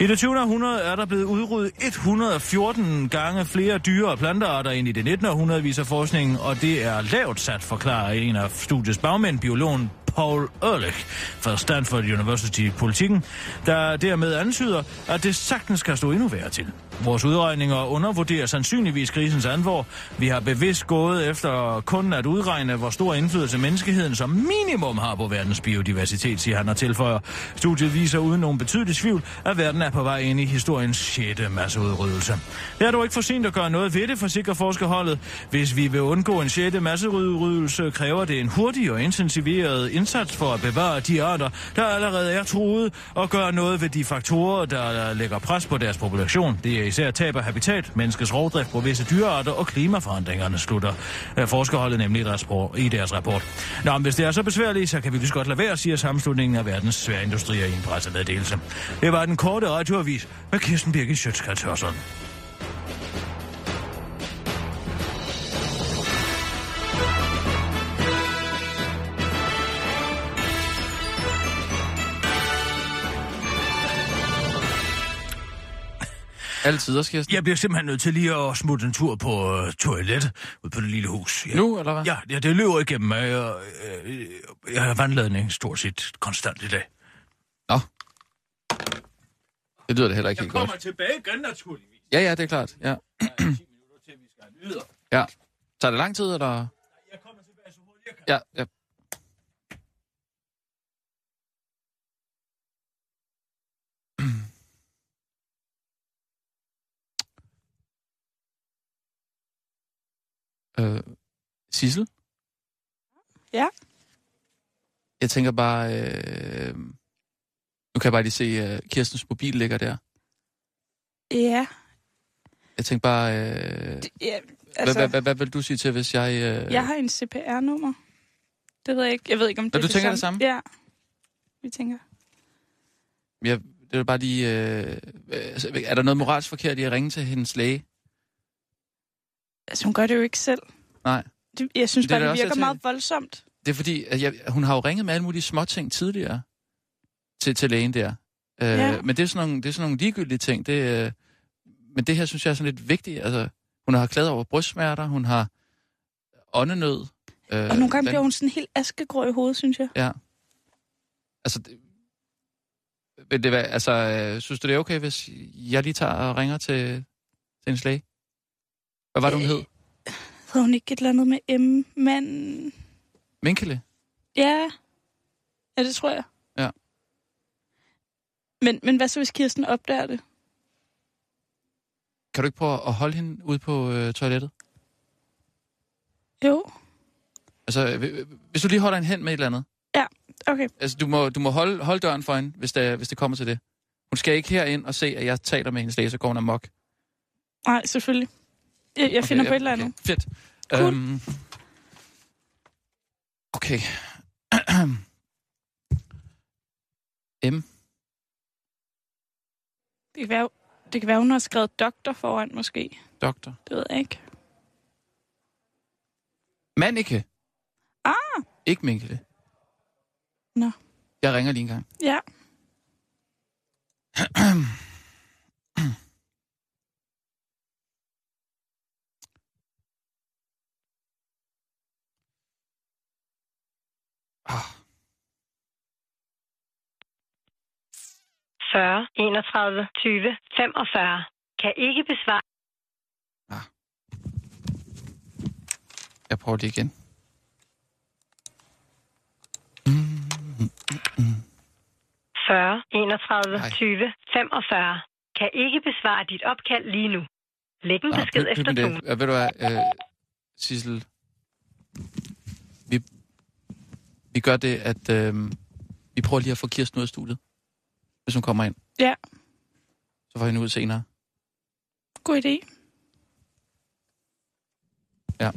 [SPEAKER 6] I det 20. århundrede er der blevet udryddet 114 gange flere dyre og plantearter end i det 19. århundrede, viser forskningen, og det er lavt sat, forklarer en af studiets bagmænd, biologen Paul Ehrlich fra Stanford University Politikken, der dermed antyder, at det sagtens kan stå endnu værre til. Vores udregninger undervurderer sandsynligvis krisens alvor. Vi har bevidst gået efter kun at udregne, hvor stor indflydelse menneskeheden som minimum har på verdens biodiversitet, siger han og tilføjer. Studiet viser uden nogen betydelig tvivl, at verden er på vej ind i historiens 6. masseudryddelse. Det er dog ikke for sent at gøre noget ved det, forsikrer forskerholdet. Hvis vi vil undgå en 6. masseudryddelse, kræver det en hurtig og intensiveret indsats indsats for at bevare de arter, der allerede er truet, og gøre noget ved de faktorer, der lægger pres på deres population. Det er Øh, især tab af habitat, menneskets rovdrift på visse dyrearter og klimaforandringerne, slutter. Øh, forskerholdet nemlig i deres, rapport- Nå, men hvis det er så besværligt, så kan vi lige godt lade være, siger sammenslutningen af verdens sværindustrier i en pressemeddelelse. Det var den korte radioavis med Kirsten Birgit Sjøtskrets
[SPEAKER 4] Altid, Kirsten.
[SPEAKER 6] Jeg bliver simpelthen nødt til lige at smutte en tur på uh, toilettet ud på det lille hus. Ja.
[SPEAKER 4] Nu, eller hvad?
[SPEAKER 6] Ja, ja, det løber igennem mig. Jeg, jeg, jeg har vandladning stort set konstant i dag.
[SPEAKER 4] Nå. Det lyder det heller ikke helt godt.
[SPEAKER 6] tilbage igen, naturligvis.
[SPEAKER 4] Ja, ja, det er klart. Ja.
[SPEAKER 6] Der er 10 minutter til, vi skal have nyheder.
[SPEAKER 4] ja. Tager det lang tid, eller?
[SPEAKER 6] Jeg kommer tilbage så hurtigt jeg kan.
[SPEAKER 4] Ja, ja. Øh, Sissel?
[SPEAKER 5] Ja?
[SPEAKER 4] Jeg tænker bare... Øh, nu kan jeg bare lige se, at uh, Kirstens mobil ligger der.
[SPEAKER 5] Ja.
[SPEAKER 4] Jeg tænker bare... Øh,
[SPEAKER 5] Det, ja
[SPEAKER 4] altså, hvad, hvad, hvad vil du sige til, hvis jeg... Øh,
[SPEAKER 5] jeg har en CPR-nummer. Det ved jeg ikke. Jeg ved ikke, om det er
[SPEAKER 4] du tænker det samme?
[SPEAKER 5] Ja. Vi tænker.
[SPEAKER 4] Jeg, det er bare lige... Øh, altså, er der noget moralsk forkert i at ringe til hendes læge?
[SPEAKER 5] Altså, hun gør det jo ikke selv.
[SPEAKER 4] Nej.
[SPEAKER 5] Det, jeg synes
[SPEAKER 4] Det
[SPEAKER 5] bare, det
[SPEAKER 4] også
[SPEAKER 5] virker
[SPEAKER 4] til-
[SPEAKER 5] meget voldsomt.
[SPEAKER 4] Det er fordi, at jeg, hun har jo ringet med alle mulige småting tidligere til, til lægen der. Øh,
[SPEAKER 5] Ja.
[SPEAKER 4] Men det er, sådan nogle, det er sådan nogle ligegyldige ting. Det, øh, men det her synes jeg er sådan lidt vigtigt. Altså, hun har klaget over brystsmerter, hun har åndenød. Øh,
[SPEAKER 5] Og nogle gange
[SPEAKER 4] den-
[SPEAKER 5] bliver hun sådan helt askegrå i hovedet, synes jeg.
[SPEAKER 4] Ja. Altså, det, vil det være, altså, øh, synes du det er okay, hvis jeg lige tager og ringer til, til hendes læge? Hvad var det, hun hed?
[SPEAKER 5] Havde hun ikke et eller andet med M, men...
[SPEAKER 4] Minkele?
[SPEAKER 5] Ja. Ja, det tror jeg.
[SPEAKER 4] Ja.
[SPEAKER 5] Men, men hvad så, hvis Kirsten opdager det?
[SPEAKER 4] Kan du ikke prøve at holde hende ude på øh, toilettet?
[SPEAKER 5] Jo.
[SPEAKER 4] Altså, øh, hvis du lige holder hende hen med et eller andet.
[SPEAKER 5] Okay.
[SPEAKER 4] Altså, du må, du må holde, holde døren for hende, hvis det, hvis det kommer til det. Hun skal ikke herind og se, at jeg taler med hendes læge, så går hun amok.
[SPEAKER 5] Nej, selvfølgelig. Jeg, jeg finder
[SPEAKER 4] Okay,
[SPEAKER 5] på et eller andet.
[SPEAKER 4] Okay, fedt.
[SPEAKER 5] Cool.
[SPEAKER 4] Øhm, okay. (clears throat) M.
[SPEAKER 5] Det kan, være, det kan være, hun har skrevet doktor foran, måske.
[SPEAKER 4] Doktor.
[SPEAKER 5] Det ved jeg ikke.
[SPEAKER 4] Manike.
[SPEAKER 5] Ah!
[SPEAKER 4] Ikke Minkele.
[SPEAKER 5] Nå.
[SPEAKER 4] Jeg ringer lige en gang.
[SPEAKER 5] Ja. (clears throat)
[SPEAKER 8] 40, 31, 20, 45. Kan ikke besvare.
[SPEAKER 4] Jeg prøver det igen.
[SPEAKER 8] 40, 31,
[SPEAKER 4] Nej.
[SPEAKER 8] 20, 45. Kan ikke besvare dit opkald lige nu. Læg en
[SPEAKER 4] Nå,
[SPEAKER 8] besked
[SPEAKER 4] pyt
[SPEAKER 8] efter tonen.
[SPEAKER 4] Øh, ved du hvad, øh, Sissel, vi, vi gør det, at øh, vi prøver lige at få Kirsten ud af studiet, hvis hun kommer ind.
[SPEAKER 5] Ja.
[SPEAKER 4] Så får vi hende ud senere.
[SPEAKER 5] God idé.
[SPEAKER 4] Ja.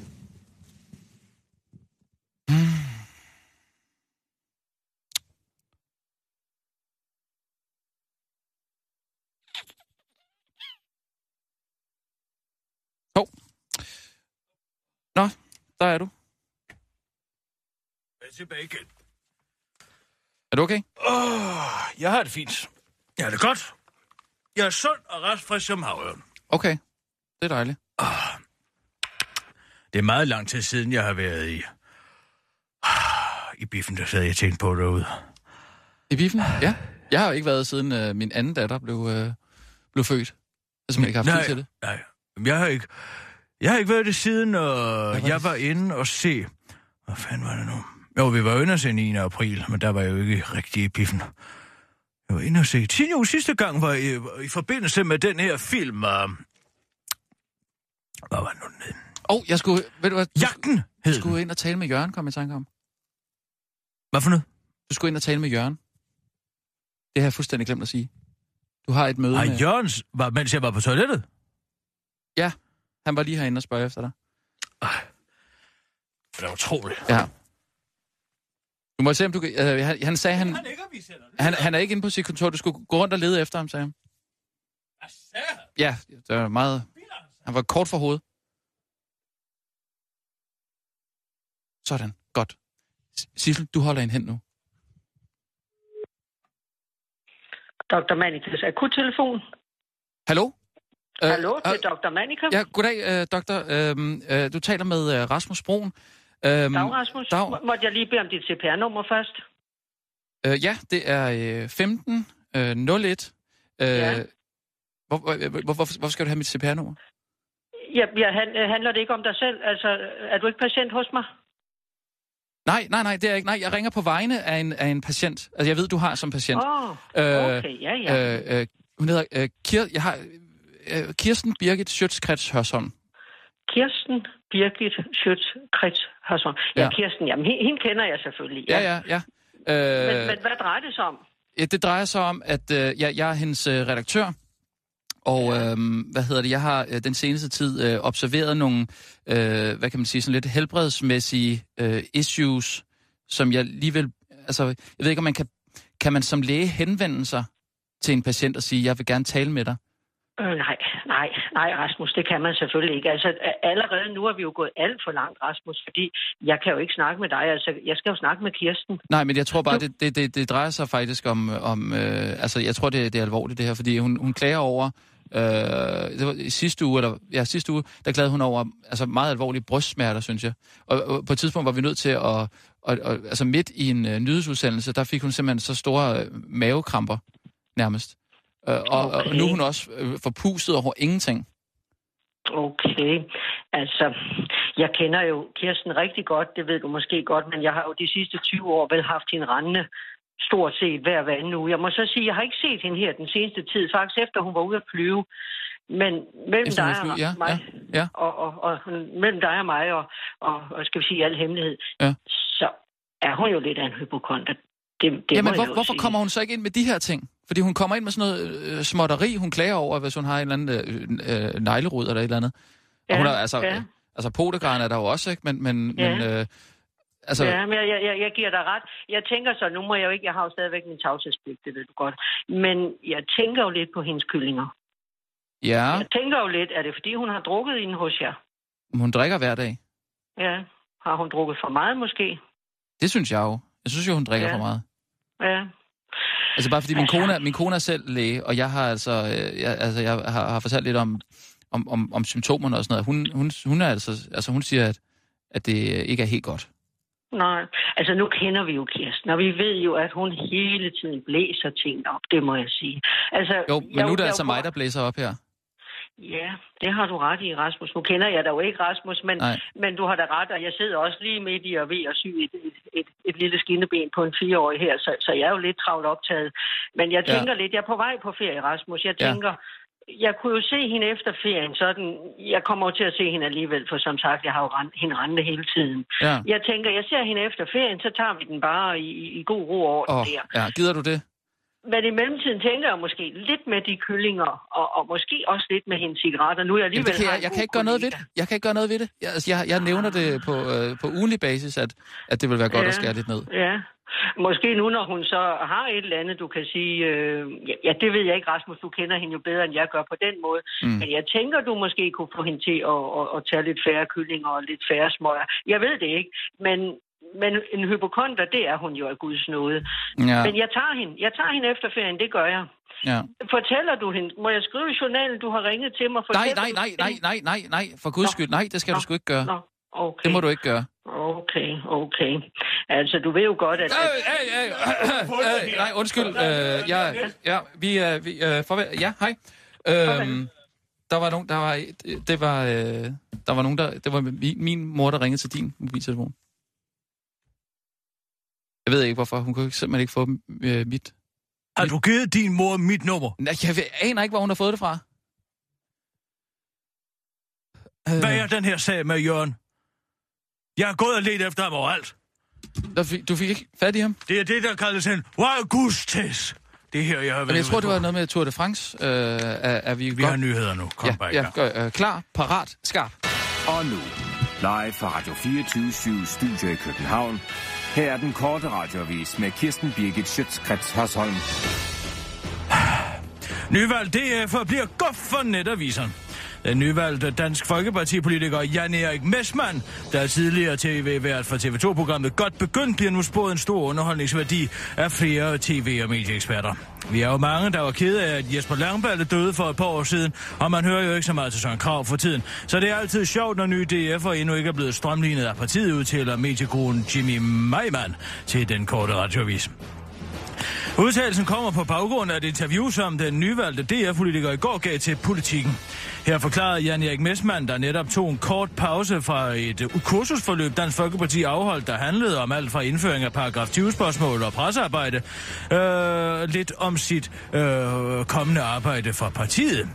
[SPEAKER 4] Hov. Nå, der er du.
[SPEAKER 6] Jeg er tilbage igen.
[SPEAKER 4] Er du okay?
[SPEAKER 6] Åh, jeg har det fint. Jeg har det godt. Jeg er sund og restfrisk som havørn.
[SPEAKER 4] Okay. Det er dejligt.
[SPEAKER 6] Det er meget lang tid siden, jeg har været i... I biffen, der sad jeg tænkte på derude.
[SPEAKER 4] I biffen? Ja. Jeg har ikke været siden øh, min anden datter blev, øh, blev født. Jeg har ikke haft tid til det.
[SPEAKER 6] Nej, jeg har ikke... Jeg har ikke været det siden, og jeg var inde og se... Hvad fanden var det nu? Jo, vi var inde og se 9. april, men der var jeg jo ikke rigtig i biffen. Jeg var inde og se... Tine, jo sidste gang var i, i forbindelse med den her film... Uh... Hvad var nu? den?
[SPEAKER 4] Åh, oh, jeg skulle... Ved du hvad? Du
[SPEAKER 6] Jagten hed
[SPEAKER 4] skulle ind og tale med Jørgen, kom jeg i tanke om.
[SPEAKER 6] Hvad for noget?
[SPEAKER 4] Du skulle ind og tale med Jørgen. Det har jeg fuldstændig glemt at sige. Du har et møde
[SPEAKER 6] Har
[SPEAKER 4] med...
[SPEAKER 6] Jørgens, var, mens jeg var på toilettet?
[SPEAKER 4] Ja, han var lige herinde og spørge efter dig.
[SPEAKER 6] Det er utroligt.
[SPEAKER 4] Ja. Du må se, om du kan... Øh, han, han sagde, han, han, han er ikke inde på sit kontor. Du skulle gå rundt og lede efter ham, sagde han. Ja, det var meget... Han var kort for hovedet. Sådan, godt. Sissel, du holder en hen nu.
[SPEAKER 9] Dr. Manikas akuttelefon.
[SPEAKER 4] Hallo? Øh,
[SPEAKER 9] Hallo, det
[SPEAKER 4] øh,
[SPEAKER 9] er Dr. Manika.
[SPEAKER 4] Ja, goddag, øh, doktor. Øhm, øh, du taler med øh, Rasmus Broen. Øhm,
[SPEAKER 9] Dag, Rasmus.
[SPEAKER 4] Dag.
[SPEAKER 9] Må- Måtte jeg lige bede om dit CPR-nummer først?
[SPEAKER 4] Øh, ja, det er øh, 15 øh, 01. Øh,
[SPEAKER 9] Ja.
[SPEAKER 4] hvor, hvor, hvor, hvorfor, hvorfor skal du have mit CPR-nummer?
[SPEAKER 9] Ja, ja, han, øh, handler det ikke om dig selv? Altså, er du ikke patient hos mig?
[SPEAKER 4] Nej, nej, nej, det er ikke. Nej, jeg ringer på vegne af en, af en patient. Altså, jeg ved, du har som patient.
[SPEAKER 9] Åh, oh,
[SPEAKER 4] Øh,
[SPEAKER 9] okay, ja, ja.
[SPEAKER 4] Øh, øh, hun hedder øh, Kir, jeg har, øh, Kirsten Birgit Schøtzgrads Hørsholm.
[SPEAKER 9] Kirsten Birgit Schøtz Krets Hørsholm. Ja,
[SPEAKER 4] Ja.
[SPEAKER 9] Kirsten, jamen, hende, hende kender jeg selvfølgelig.
[SPEAKER 4] Ja, ja, ja. Øh,
[SPEAKER 9] Men, men hvad drejer det sig om?
[SPEAKER 4] Ja, det drejer sig om, at øh, jeg, jeg er hendes øh, redaktør, og øh, hvad hedder det, jeg har øh, den seneste tid øh, observeret nogle, øh, hvad kan man sige, sådan lidt helbredsmæssige øh, issues, som jeg lige vil, altså, jeg ved ikke, om man kan, kan man som læge henvende sig til en patient og sige, jeg vil gerne tale med dig?
[SPEAKER 9] Øh, nej, nej, nej, Rasmus, det kan man selvfølgelig ikke. Altså, allerede nu er vi jo gået alt for langt, Rasmus, fordi jeg kan jo ikke snakke med dig. Altså, jeg skal jo snakke med Kirsten.
[SPEAKER 4] Nej, men jeg tror bare, det, det, det, det drejer sig faktisk om, om øh, altså jeg tror, det, det er alvorligt det her, fordi hun, hun klager over, øh, det var i sidste uge, eller ja, sidste uge, der klagede hun over altså meget alvorlige brystsmerter, synes jeg. Og, og på et tidspunkt var vi nødt til at, og, og, altså midt i en øh, nyhedsudsendelse, der fik hun simpelthen så store øh, mavekramper, nærmest. Øh, og, og
[SPEAKER 9] Okay.
[SPEAKER 4] nu er hun også øh, forpustet over ingenting.
[SPEAKER 9] Okay, altså, jeg kender jo Kirsten rigtig godt, det ved du måske godt, men jeg har jo de sidste 20 år vel haft hende rendende stort set hver hver anden uge. Jeg må så sige, jeg har ikke set hende her den seneste tid, faktisk efter hun var ude at flyve. Men mellem dig og
[SPEAKER 4] ja,
[SPEAKER 9] mig,
[SPEAKER 4] ja, ja.
[SPEAKER 9] Og, og, og, mellem dig og mig, og, og, og skal vi sige al hemmelighed,
[SPEAKER 4] Ja.
[SPEAKER 9] så er hun jo lidt af en hypokonter. Det, det
[SPEAKER 4] Jamen, hvor, hvorfor
[SPEAKER 9] sige.
[SPEAKER 4] kommer hun så ikke ind med de her ting? Fordi hun kommer ind med sådan noget øh, småtteri, hun klager over, hvis hun har en eller anden øh, øh, neglerod eller et eller andet. Og
[SPEAKER 9] Ja,
[SPEAKER 4] hun er, altså,
[SPEAKER 9] ja.
[SPEAKER 4] øh, altså potegran er der jo også, ikke? Men, men,
[SPEAKER 9] Ja.
[SPEAKER 4] men øh, altså,
[SPEAKER 9] Ja, men jeg, jeg, jeg giver dig ret. Jeg tænker så, nu må jeg jo ikke, jeg har jo stadigvæk min tavshedspligt, det ved du godt. Men jeg tænker jo lidt på hendes kyllinger.
[SPEAKER 4] ja,
[SPEAKER 9] Jeg tænker jo lidt, er det fordi hun har drukket inde hos jer?
[SPEAKER 4] hun drikker hver dag.
[SPEAKER 9] Ja. Har hun drukket for meget måske?
[SPEAKER 4] Det synes jeg jo. Jeg synes jo, hun drikker
[SPEAKER 9] Ja.
[SPEAKER 4] for meget.
[SPEAKER 9] Ja.
[SPEAKER 4] Altså bare fordi min
[SPEAKER 9] Altså-
[SPEAKER 4] kone, min kone er selv læge, og jeg har altså, øh, jeg, altså, jeg har, har fortalt lidt om, om, om, om symptomerne og sådan noget. Hun, hun, hun er altså, altså hun siger, at, at det ikke er helt godt.
[SPEAKER 9] Nej, altså nu kender vi jo Kirsten, og vi ved jo, at hun hele tiden blæser ting op, det må jeg sige. Altså,
[SPEAKER 4] Jo, men
[SPEAKER 9] jeg,
[SPEAKER 4] nu er det
[SPEAKER 9] jeg-
[SPEAKER 4] altså mig, der blæser op her.
[SPEAKER 9] Ja, det har du ret i, Rasmus. Nu kender jeg dig jo ikke, Rasmus, men,
[SPEAKER 4] Nej.
[SPEAKER 9] men du har da ret, og jeg sidder også lige midt i at ved at sy et, et, et, et lille skinneben på en fireårig her, så, så jeg er jo lidt travlt optaget. Men jeg
[SPEAKER 4] Ja.
[SPEAKER 9] tænker lidt, jeg er på vej på ferie, Rasmus. Jeg
[SPEAKER 4] Ja.
[SPEAKER 9] tænker, jeg kunne jo se hende efter ferien, sådan, jeg kommer jo til at se hende alligevel, for som sagt, jeg har jo rend, hende rendende hele tiden.
[SPEAKER 4] Ja.
[SPEAKER 9] Jeg tænker, jeg ser hende efter ferien, så tager vi den bare i, i, god ro over
[SPEAKER 4] Åh,
[SPEAKER 9] oh. der.
[SPEAKER 4] ja, gider du det?
[SPEAKER 9] Men i mellemtiden tænker jeg måske lidt med de kyllinger, og, og måske også lidt med hendes cigaretter. Nu er jeg
[SPEAKER 4] Jamen,
[SPEAKER 9] alligevel
[SPEAKER 4] det kan jeg, jeg kan ikke gøre noget ved det. Jeg kan ikke gøre noget ved det. Jeg, altså, jeg, jeg nævner det på, øh, på ugenlig basis, at, at det vil være godt
[SPEAKER 9] Ja.
[SPEAKER 4] at skære lidt ned.
[SPEAKER 9] Ja. Måske nu, når hun så har et eller andet, du kan sige... Øh, ja, det ved jeg ikke, Rasmus. Du kender hende jo bedre, end jeg gør på den måde.
[SPEAKER 4] Mm.
[SPEAKER 9] Men jeg tænker, du måske kunne få hende til at, at, at tage lidt færre kyllinger og lidt færre smøger. Jeg ved det ikke, men... Men en hypokonter, det er hun jo af Guds nåde.
[SPEAKER 4] Ja,
[SPEAKER 9] Men jeg tager hende. Jeg tager hende efter ferien, det gør jeg.
[SPEAKER 4] ja.
[SPEAKER 9] Fortæller du hende? Må jeg skrive i journalen, du har ringet til mig?
[SPEAKER 4] Nej, nej,
[SPEAKER 9] du
[SPEAKER 4] nej, nej, nej, nej, nej, for guds
[SPEAKER 9] Nå.
[SPEAKER 4] skyld. Nej, det skal du
[SPEAKER 9] Nå.
[SPEAKER 4] sgu ikke gøre.
[SPEAKER 9] Nå, okay.
[SPEAKER 4] Det må du ikke gøre.
[SPEAKER 9] Okay, okay. Altså, du ved jo godt, at... (coughs)
[SPEAKER 4] Øh, øh, øh, øh, øh, nej, undskyld. Øh, ja, ja, vi, øh, vi øh, farvel. Ja, hej. Øhm, der var nogen, der var, det var, øh, der var nogen, der, det var min, min mor, der ringede til din mobiltelefon. Jeg ved ikke, hvorfor. Hun kunne simpelthen ikke få øh, mit.
[SPEAKER 6] Har du givet din mor mit nummer?
[SPEAKER 4] Nej, Jeg aner ikke, hvor hun har fået det fra. Øh,
[SPEAKER 6] Hvad er den her sag med Jørgen? Jeg har gået og let efter ham overalt.
[SPEAKER 4] Der fik, du fik ikke fat i ham?
[SPEAKER 6] Det er det, der kaldes en Augustes. Det er her, jeg har
[SPEAKER 4] Men jeg
[SPEAKER 6] været
[SPEAKER 4] tror, det var noget med Tour de France. Øh, er, er vi,
[SPEAKER 6] Vi har nyheder nu. Kom
[SPEAKER 4] ja,
[SPEAKER 6] bare
[SPEAKER 4] ja, gør, øh, klar, parat, skarp.
[SPEAKER 7] Og nu, live fra Radio 24 Studio i København. Her er den korte radiovis med Kirsten Birgit Schøtzgrads Hasholm.
[SPEAKER 6] Nyvalg DF bliver godt for netaviseren. Øh, den nyvalgte Dansk Folkeparti-politiker Jan Erik Messmann, der er tidligere tv-vært for TV2-programmet Godt Begyndt, bliver nu spået en stor underholdningsværdi af flere tv- og medieeksperter. Vi er jo mange, der var kede af, at Jesper Langballe døde for et par år siden, og man hører jo ikke så meget til Søren Krav for tiden. Så det er altid sjovt, når nye DF'er endnu ikke er blevet strømlignet af partiet, udtaler mediegruen Jimmy Meiman til den korte radiovis. Udtalelsen kommer på baggrund af et interview, som den nyvalgte DR-politiker i går gav til politikken. Her forklarede Jan Erik Messmann, der netop tog en kort pause fra et kursusforløb, Dansk Folkeparti afholdt, der handlede om alt fra indføring af paragraf 20-spørgsmål og pressearbejde, øh, lidt om sit øh, kommende arbejde for partiet.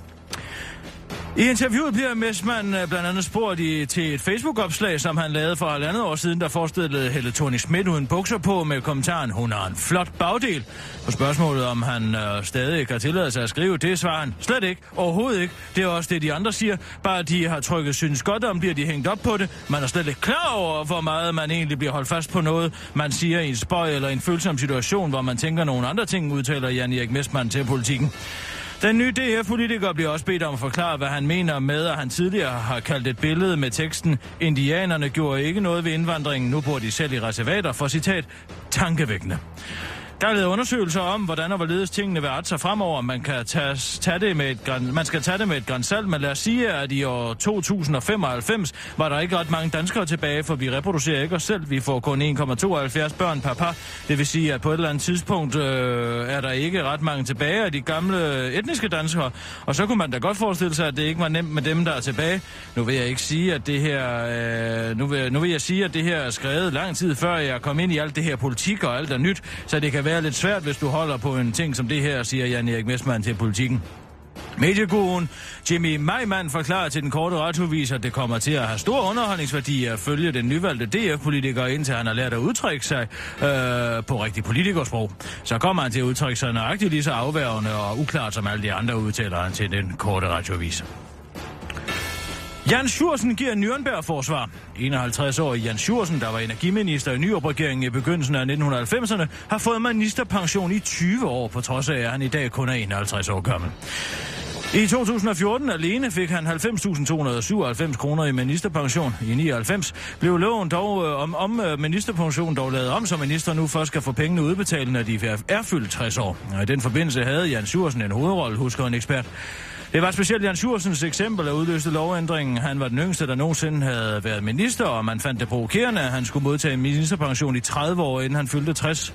[SPEAKER 6] I interviewet bliver Messmann øh, blandt andet spurgt i, til et Facebook-opslag, som han lavede for halvandet år siden, der forestillede Helle Tony Schmidt uden bukser på med kommentaren, hun har en flot bagdel. På spørgsmålet, om han øh, stadig ikke har tilladet sig at skrive, det svarer han slet ikke, overhovedet ikke. Det er også det, de andre siger. Bare de har trykket synes godt om, bliver de hængt op på det. Man er slet ikke klar over, hvor meget man egentlig bliver holdt fast på noget, man siger i en spøj eller en følsom situation, hvor man tænker nogle andre ting, udtaler Jan Erik Messmann til politikken. Den nye DF-politiker bliver også bedt om at forklare, hvad han mener med, at han tidligere har kaldt et billede med teksten Indianerne gjorde ikke noget ved indvandringen, nu bor de selv i reservater, for citat, tankevækkende. Der er lavet undersøgelser om, hvordan og hvorledes tingene vil arte sig fremover. Man, kan tage, tage det med et, gran- man skal tage det med et grænsalt, men lad os sige, at i år 2095 var der ikke ret mange danskere tilbage, for vi reproducerer ikke os selv. Vi får kun 1,72 børn per par. Det vil sige, at på et eller andet tidspunkt øh, er der ikke ret mange tilbage af de gamle etniske danskere. Og så kunne man da godt forestille sig, at det ikke var nemt med dem, der er tilbage. Nu vil jeg ikke sige, at det her... Øh, nu, vil, nu vil jeg sige, at det her er skrevet lang tid før jeg kom ind i alt det her politik og alt er nyt, så det kan være lidt svært, hvis du holder på en ting som det her, siger Jan Erik Messmann til politikken. Medieguruen Jimmy Meiman forklarer til den korte radiovis, at det kommer til at have stor underholdningsværdi at følge den nyvalgte DF-politiker, indtil han har lært at udtrykke sig øh, på rigtig politikersprog. Så kommer han til at udtrykke sig nøjagtigt lige så afværgende og uklart som alle de andre, udtaler han til den korte radiovis. Jan Schursen giver Nürnberg-forsvar. 51-årig Jan Schursen, der var energiminister i Nyrup-regeringen i begyndelsen af 1990'erne, har fået ministerpension i 20 år, på trods af, at han i dag kun er 51 år gammel. I 2014 alene fik han 90.297 kroner i ministerpension. I 99 blev loven dog øh, om, om øh, ministerpension dog lavet om, så minister nu først skal få pengene udbetalt, når de er, er fyldt 60 år. Og I den forbindelse havde Jan Sjursen en hovedrolle, husker en ekspert. Det var specielt Jan Sjursens eksempel, der udløste lovændringen. Han var den yngste, der nogensinde havde været minister, og man fandt det provokerende, at han skulle modtage en ministerpension i 30 år, inden han fyldte 60,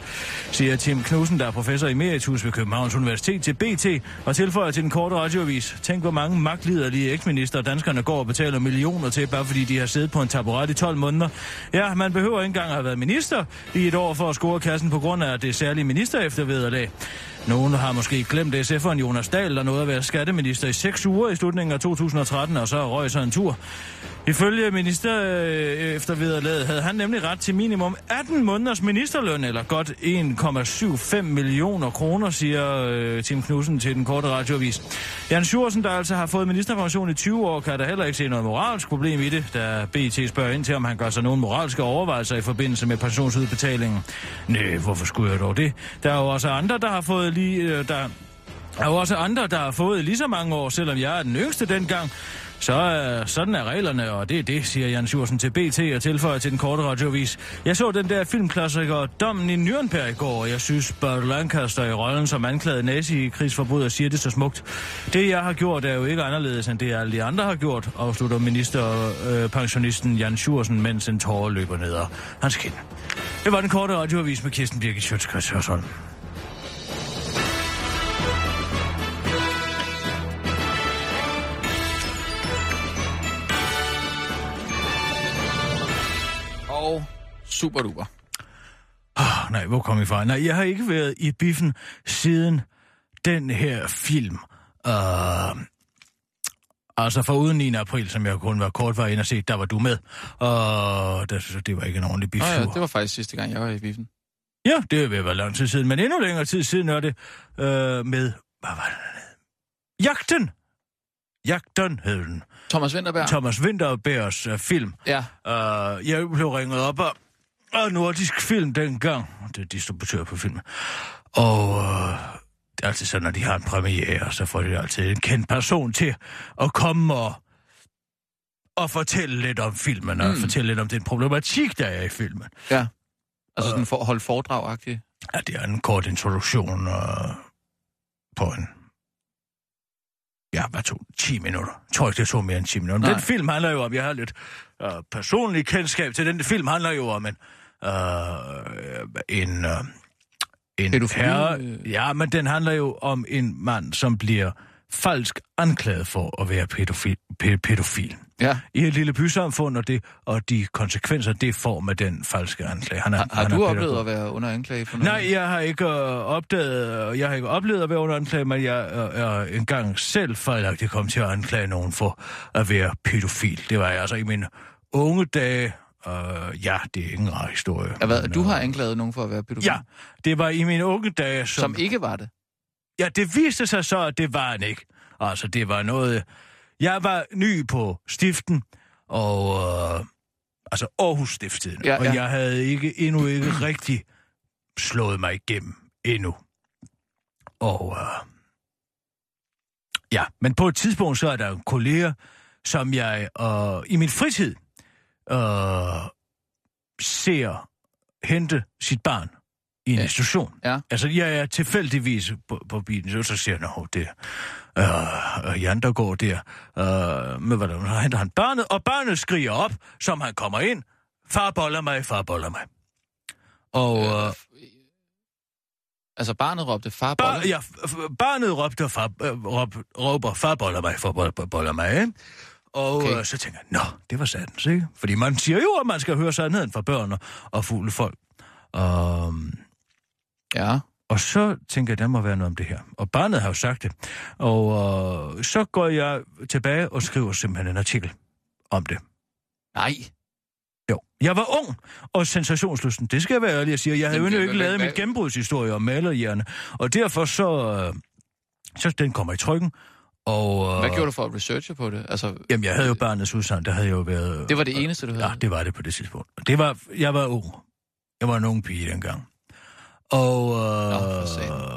[SPEAKER 6] siger Tim Knudsen, der er professor i emeritus ved Københavns Universitet til BT, og tilføjer til den korte radioavis. Tænk, hvor mange magtliderlige eksminister danskerne går og betaler millioner til, bare fordi de har siddet på en taburet i 12 måneder. Ja, man behøver ikke engang at have været minister i et år for at score kassen på grund af det særlige minister eftervederlag. Nogen har måske glemt SF'eren Jonas Dahl, der nåede at være skatteminister i seks uger i slutningen af 2013, og så røg sig en tur. Ifølge minister øh, efter havde han nemlig ret til minimum 18 måneders ministerløn, eller godt 1,75 millioner kroner, siger øh, Tim Knudsen til den korte radioavis. Jan Sjursen, der altså har fået ministerpension i 20 år, kan der heller ikke se noget moralsk problem i det, da BT spørger ind til, om han gør sig nogle moralske overvejelser i forbindelse med pensionsudbetalingen. Nej, hvorfor skulle jeg dog det? Der er jo også andre, der har fået lige... Øh, der er jo også andre, der har fået lige så mange år, selvom jeg er den yngste dengang. Så øh, sådan er reglerne, og det er det, siger Jan Sjursen til BT og tilføjer til den korte radiovis. Jeg så den der filmklassiker Dommen i Nürnberg i går, og jeg synes, Burt Lancaster i rollen som anklaget nazi i krigsforbryder siger det så smukt. Det, jeg har gjort, er jo ikke anderledes, end det alle de andre har gjort, afslutter ministerpensionisten øh, Jan Sjursen, mens en tårer løber ned ad hans kind. Det var den korte radioavis med Kirsten Birgit Sjøtskrets Hørsholm.
[SPEAKER 4] Og super duper.
[SPEAKER 6] Oh, nej, hvor kom I fra? Nej, jeg har ikke været i biffen siden den her film. Uh, Altså for uden 9. april, som jeg kun var kort var inde og set, der var du med. Og synes jeg, det var ikke en ordentlig
[SPEAKER 4] Nå
[SPEAKER 6] bifur.
[SPEAKER 4] ja, det var faktisk sidste gang, jeg var i biffen.
[SPEAKER 6] Ja, det er ved at være lang tid siden, men endnu længere tid siden er det øh, med... Hvad var det? Jagten! Jagten hed den.
[SPEAKER 4] Thomas Winterberg?
[SPEAKER 6] Thomas Winterbergs uh, film.
[SPEAKER 4] Ja.
[SPEAKER 6] Uh, jeg blev ringet op af, af Nordisk Film dengang. Det er distributør på filmen. Og uh, det er altid sådan, når de har en premiere, så får de altid en kendt person til at komme og, og fortælle lidt om filmen, og
[SPEAKER 4] Mm.
[SPEAKER 6] fortælle lidt om den problematik, der er i filmen.
[SPEAKER 4] Ja. Altså sådan for, holde foredrag-agtigt.
[SPEAKER 6] Ja, det er en kort introduktion uh, på en... Ja, hvad tog det? 10 minutter. Jeg tror ikke, det tog mere end 10 minutter. Men den film handler jo om, jeg har lidt uh, personlig kendskab til den. film handler jo om en... Uh, en uh, en
[SPEAKER 4] Pædofili,
[SPEAKER 6] herre,
[SPEAKER 4] øh.
[SPEAKER 6] ja, men den handler jo om en mand, som bliver falsk anklaget for at være pædofil. Pæ- pædofil
[SPEAKER 4] Ja.
[SPEAKER 6] i et lille bysamfund, og, det, og de konsekvenser, det får med den falske anklage. Han er,
[SPEAKER 4] Har, har
[SPEAKER 6] han er
[SPEAKER 4] du
[SPEAKER 6] pædofil.
[SPEAKER 4] oplevet at være under anklage for noget?
[SPEAKER 6] Nej, jeg har ikke øh, opdaget, jeg har ikke oplevet at være under anklage, men jeg øh, er engang selv fejlagtigt kom til at anklage nogen for at være pædofil. Det var jeg altså i mine unge dage. Øh, ja, det er ikke en rar historie.
[SPEAKER 4] Ja, hvad,
[SPEAKER 6] men,
[SPEAKER 4] du
[SPEAKER 6] øh,
[SPEAKER 4] har anklaget nogen for at være pædofil?
[SPEAKER 6] Ja, det var i mine unge dage, som...
[SPEAKER 4] Som ikke var det?
[SPEAKER 6] Ja, det viste sig så, at det var han ikke. Altså, det var noget... Jeg var ny på stiften, og... Øh, altså, Aarhus Stiftet.
[SPEAKER 4] Ja,
[SPEAKER 6] og
[SPEAKER 4] ja.
[SPEAKER 6] jeg havde ikke, endnu ikke rigtig slået mig igennem endnu. Og... Øh, ja, men på et tidspunkt, så er der en kollega, som jeg øh, i min fritid øh, ser hente sit barn i en
[SPEAKER 4] Ja.
[SPEAKER 6] institution.
[SPEAKER 4] Ja.
[SPEAKER 6] Altså, jeg er tilfældigvis på, på bilen, så, så siger jeg, at det er øh, Jan, der går der. Øh, med hvordan henter han barnet, og barnet skriger op, som han kommer ind. Far boller mig, far boller mig. Og øh,
[SPEAKER 4] Altså barnet råbte far
[SPEAKER 6] bar,
[SPEAKER 4] bolle.
[SPEAKER 6] ja, barnet råbte, far, øh, råb, råber, far boller mig, far boller, boller mig. Ikke? Og
[SPEAKER 4] Okay.
[SPEAKER 6] øh, så tænker jeg, nå, det var sandt, ikke? Fordi man siger jo, at man skal høre sandheden fra børn og, og fulde folk. Um,
[SPEAKER 4] Ja.
[SPEAKER 6] Og så tænker jeg, der må være noget om det her. Og barnet har jo sagt det. Og øh, så går jeg tilbage og skriver simpelthen en artikel om det.
[SPEAKER 4] Nej.
[SPEAKER 6] Jo. Jeg var ung og sensationslysten. Det skal jeg være ærlig at sige. Jeg havde jo
[SPEAKER 4] Jamen,
[SPEAKER 6] ikke lavet mit gennembrudshistorie om malerhjerne. Og derfor så... Øh, så den kommer i trykken. Og, øh,
[SPEAKER 4] Hvad gjorde du for at researche på det? Altså,
[SPEAKER 6] Jamen, jeg havde jo barnets udsagn. Der havde jeg jo været...
[SPEAKER 4] det var det eneste, du havde?
[SPEAKER 6] Ja, det var det på det tidspunkt. Det var, jeg var ung. Jeg var en ung pige dengang. Og... Øh,
[SPEAKER 4] Nå.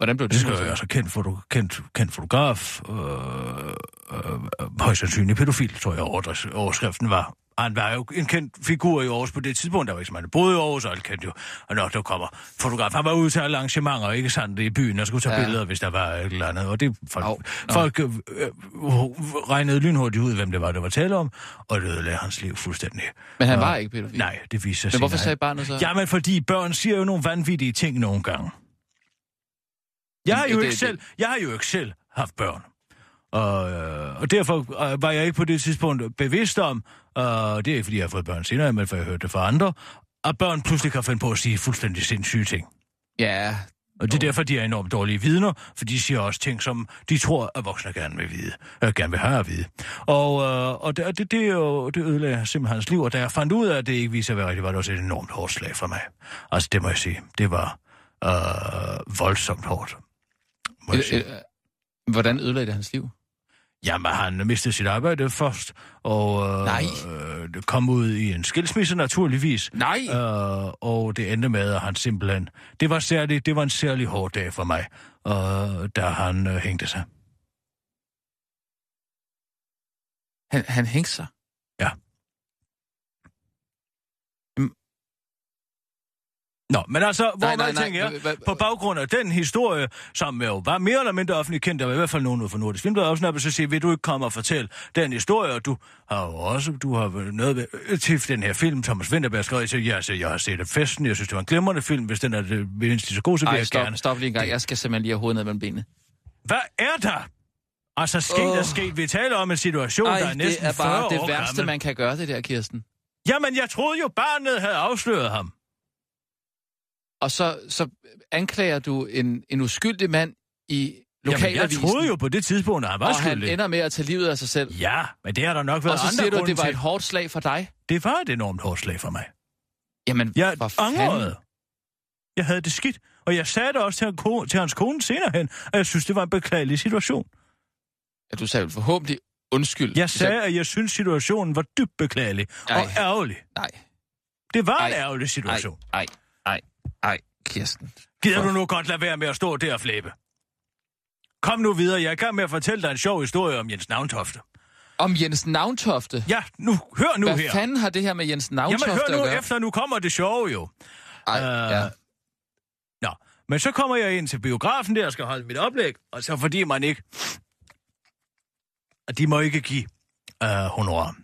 [SPEAKER 4] Hvordan blev det?
[SPEAKER 6] Det skal
[SPEAKER 4] modtaget?
[SPEAKER 6] altså kendt, foto, kendt, kendt fotograf, øh, øh, højst sandsynligt pædofil, tror jeg, overskriften var. Han var jo en kendt figur i Aarhus på det tidspunkt, der var ikke så mange, der boede i Aarhus, og alle kendte jo, og når der kommer fotograf. Han var ude til arrangementer, ikke sandt, i byen, og skulle tage
[SPEAKER 4] Ja.
[SPEAKER 6] billeder, hvis der var et eller andet. Og det, folk,
[SPEAKER 4] Au, nå.
[SPEAKER 6] folk øh, øh, regnede lynhurtigt ud, hvem det var, der var tale om, og det ødelagde hans liv fuldstændig.
[SPEAKER 4] Men han
[SPEAKER 6] Og-
[SPEAKER 4] var ikke pædofil?
[SPEAKER 6] Nej, det viser sig
[SPEAKER 4] Men hvorfor sagde barnet så?
[SPEAKER 6] Jamen, fordi børn siger jo nogle vanvittige ting nogle gange. Jeg har jo ikke selv, jeg har jo ikke selv haft børn. Og, øh, og derfor øh, var jeg ikke på det tidspunkt bevidst om, og det er ikke fordi, jeg har fået børn senere, men for jeg hørte det fra andre, at børn pludselig kan finde på at sige fuldstændig sindssyge ting.
[SPEAKER 4] Ja,
[SPEAKER 6] Og det er derfor, de er enormt dårlige vidner, for de siger også ting, som de tror, at voksne gerne vil vide, øh, gerne vil have at vide. Og, øh, og det, det, det, jo, det ødelagde simpelthen hans liv, og da jeg fandt ud af, at det ikke viser at være rigtigt, var det også et enormt hårdt slag for mig. Altså, det må jeg sige. Det var øh, voldsomt hårdt. Må jeg
[SPEAKER 4] øh,
[SPEAKER 6] sige.
[SPEAKER 4] øh, hvordan ødelagde det hans liv?
[SPEAKER 6] Jamen, han mistede sit arbejde først, og øh,
[SPEAKER 4] Nej.
[SPEAKER 6] øh, kom ud i en skilsmisse naturligvis.
[SPEAKER 4] Nej!
[SPEAKER 6] Øh, og det endte med, at han simpelthen... Det var, særlig, det var en særlig hård dag for mig, øh, da han øh, hængte sig.
[SPEAKER 4] Han, han hængte sig?
[SPEAKER 6] Nå, men altså, hvor
[SPEAKER 4] Nej, nej,
[SPEAKER 6] tænker jeg, på baggrund af den historie, som jo var mere eller mindre offentligt kendt, der var i hvert fald nogen ud fra Nordisk Film, der også snappede, så siger, vil du ikke komme og fortælle den historie, og du har jo også, du har noget ved, øh, til den her film, Thomas Vinterberg skrev, til, ja, så jeg har set festen, jeg synes, det var en glimrende film, hvis den er det mindst så god, så vil
[SPEAKER 4] Ej,
[SPEAKER 6] jeg
[SPEAKER 4] stop,
[SPEAKER 6] gerne.
[SPEAKER 4] stop lige en gang. Jeg skal simpelthen lige have hovedet ned mellem benene.
[SPEAKER 6] Hvad er der? Altså, sket
[SPEAKER 4] Åh.
[SPEAKER 6] er sket. Vi taler om en situation,
[SPEAKER 4] Ej,
[SPEAKER 6] der er
[SPEAKER 4] det
[SPEAKER 6] næsten
[SPEAKER 4] er
[SPEAKER 6] 40
[SPEAKER 4] bare det værste,
[SPEAKER 6] gammel.
[SPEAKER 4] man kan gøre det der, Kirsten.
[SPEAKER 6] Jamen, jeg troede jo, barnet havde afsløret ham.
[SPEAKER 4] Og så, så anklager du en, en uskyldig mand i
[SPEAKER 6] Jamen, jeg
[SPEAKER 4] lokalavisen.
[SPEAKER 6] troede jo på det tidspunkt, at han var
[SPEAKER 4] og han
[SPEAKER 6] skyldig.
[SPEAKER 4] ender med at tage livet af sig selv.
[SPEAKER 6] Ja, men det har der nok været
[SPEAKER 4] Og så
[SPEAKER 6] andre
[SPEAKER 4] siger du, at det var et hårdt slag for dig.
[SPEAKER 6] Det var et enormt hårdt slag for mig.
[SPEAKER 4] Jamen,
[SPEAKER 6] Jeg
[SPEAKER 4] for fanden.
[SPEAKER 6] Jeg havde det skidt, og jeg sagde det også til, han til hans kone senere hen, at jeg synes, det var en beklagelig situation.
[SPEAKER 4] Ja, du sagde forhåbentlig undskyld.
[SPEAKER 6] Jeg
[SPEAKER 4] Du
[SPEAKER 6] sagde, at jeg synes, situationen var dybt beklagelig
[SPEAKER 4] Ej.
[SPEAKER 6] og ærgerlig.
[SPEAKER 4] Nej,
[SPEAKER 6] Det var en
[SPEAKER 4] Ej.
[SPEAKER 6] ærgerlig
[SPEAKER 4] nej,
[SPEAKER 6] situation.
[SPEAKER 4] nej, Kirsten.
[SPEAKER 6] Gider du nu godt lade være med at stå der og flæbe? Kom nu videre, jeg er i gang med at fortælle dig en sjov historie om Jens Navntofte.
[SPEAKER 4] Om Jens Navntofte.
[SPEAKER 6] Ja, nu, hør nu
[SPEAKER 4] Hvad
[SPEAKER 6] her.
[SPEAKER 4] fanden har det her med Jens Navntofte
[SPEAKER 6] Jamen hør nu
[SPEAKER 4] at gøre?
[SPEAKER 6] efter, nu kommer det sjove jo.
[SPEAKER 4] Ej,
[SPEAKER 6] Øh,
[SPEAKER 4] ja.
[SPEAKER 6] Nå, men så kommer jeg ind til biografen der og skal holde mit oplæg, og så fordi man ikke... Og de må ikke give uh, honorar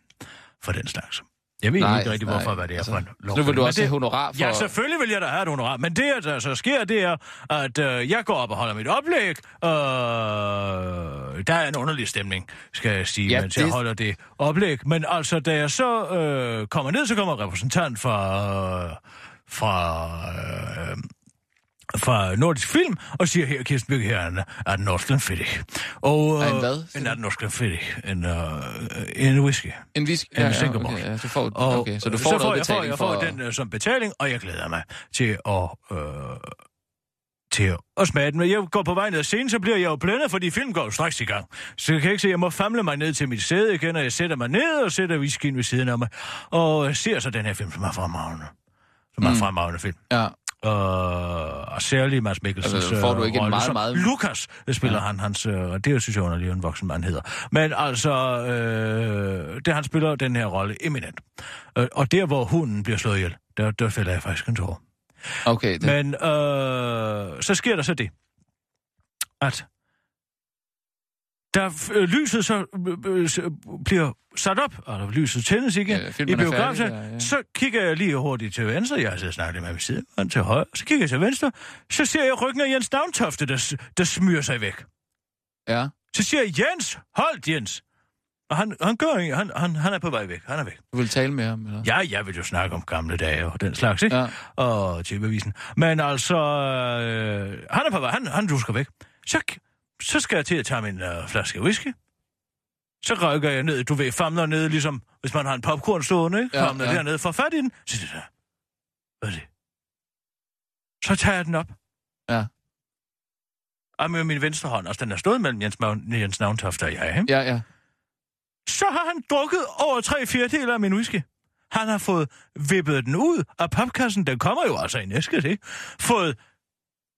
[SPEAKER 6] for den slags. Jeg ved
[SPEAKER 4] Nej,
[SPEAKER 6] ikke rigtig,
[SPEAKER 4] nej,
[SPEAKER 6] hvorfor, hvad det er
[SPEAKER 4] altså,
[SPEAKER 6] for en
[SPEAKER 4] så
[SPEAKER 6] lov.
[SPEAKER 4] nu vil du også
[SPEAKER 6] det-
[SPEAKER 4] have honorar for...
[SPEAKER 6] Ja, selvfølgelig vil jeg da have et honorar, men det, der så sker, det er, at øh, jeg går op og holder mit oplæg. Øh, der er en underlig stemning, skal jeg sige,
[SPEAKER 4] Ja,
[SPEAKER 6] mens jeg
[SPEAKER 4] det-
[SPEAKER 6] holder det oplæg. Men altså, da jeg så øh, kommer ned, så kommer en repræsentant fra... Øh, fra øh, fra Nordisk Film, og siger her, Kirsten Birke, her er en, er den norsk fedtig. Og,
[SPEAKER 4] Er en
[SPEAKER 6] øh,
[SPEAKER 4] hvad, siger
[SPEAKER 6] En er den norsk fedtig. En, øh, en whisky.
[SPEAKER 4] En whisky?
[SPEAKER 6] En Singapore.
[SPEAKER 4] okay, ja, så får,
[SPEAKER 6] Og
[SPEAKER 4] okay, så du får
[SPEAKER 6] så
[SPEAKER 4] noget
[SPEAKER 6] får jeg,
[SPEAKER 4] betaling
[SPEAKER 6] får, jeg
[SPEAKER 4] for...
[SPEAKER 6] får den øh, som betaling, og jeg glæder mig til at... Øh, til at smage den. Men jeg går på vej ned ad scenen, så bliver jeg jo blændet, fordi filmen går jo straks i gang. Så jeg kan ikke se, jeg må famle mig ned til mit sæde igen, og jeg sætter mig ned og sætter whiskyen ved siden af mig. Og ser så den her film, som er fremragende. Som er en
[SPEAKER 4] Mm.
[SPEAKER 6] fremragende film.
[SPEAKER 4] Ja,
[SPEAKER 6] Øh, og særligt Mads Mikkelsens
[SPEAKER 4] Altså, får du ikke en meget, meget-
[SPEAKER 6] Lukas spiller
[SPEAKER 4] Ja.
[SPEAKER 6] han, hans, øh, og det synes jeg underligt, en voksen mand hedder. Men altså, øh, det han spiller den her rolle eminent. Øh, og der, hvor hunden bliver slået ihjel, der, der fælder jeg faktisk en tår.
[SPEAKER 4] okay. Det,
[SPEAKER 6] Men øh, så sker der så det, at da øh, lyset så øh, øh, bliver sat op, eller lyset tændes igen
[SPEAKER 4] Ja,
[SPEAKER 6] i biografen,
[SPEAKER 4] ja, ja.
[SPEAKER 6] så kigger jeg lige hurtigt til venstre. Jeg har siddet og snakket med ved siden, og til højre. Så kigger jeg til venstre, så ser jeg ryggen af Jens Navntofte, der, der smyrer sig væk.
[SPEAKER 4] ja,
[SPEAKER 6] Så siger jeg, Jens, hold Jens. Og han, han gør ikke, han, han, han er på vej væk, han er væk.
[SPEAKER 4] du vil tale med ham, eller?
[SPEAKER 6] Ja, jeg vil jo snakke om gamle dage og den slags, ikke?
[SPEAKER 4] Ja.
[SPEAKER 6] og TV-avisen. Men altså, øh, han er på vej, han, han dusker væk. Så, så skal jeg til at tage min øh, flaske whisky. Så rykker jeg ned, du ved, famler ned, ligesom hvis man har en popcorn stående, ikke?
[SPEAKER 4] Ja,
[SPEAKER 6] Famler
[SPEAKER 4] ja.
[SPEAKER 6] dernede, får fat i den. Så det der. Hvad er det? Så tager jeg den op.
[SPEAKER 4] Ja.
[SPEAKER 6] Og med min venstre hånd, altså den er stået mellem Jens, Jens Navntoft og jeg, ikke?
[SPEAKER 4] Ja, ja.
[SPEAKER 6] så har han drukket over tre fjerdedele af min whisky. Han har fået vippet den ud af papkassen. Den kommer jo altså i næsket, ikke? Fået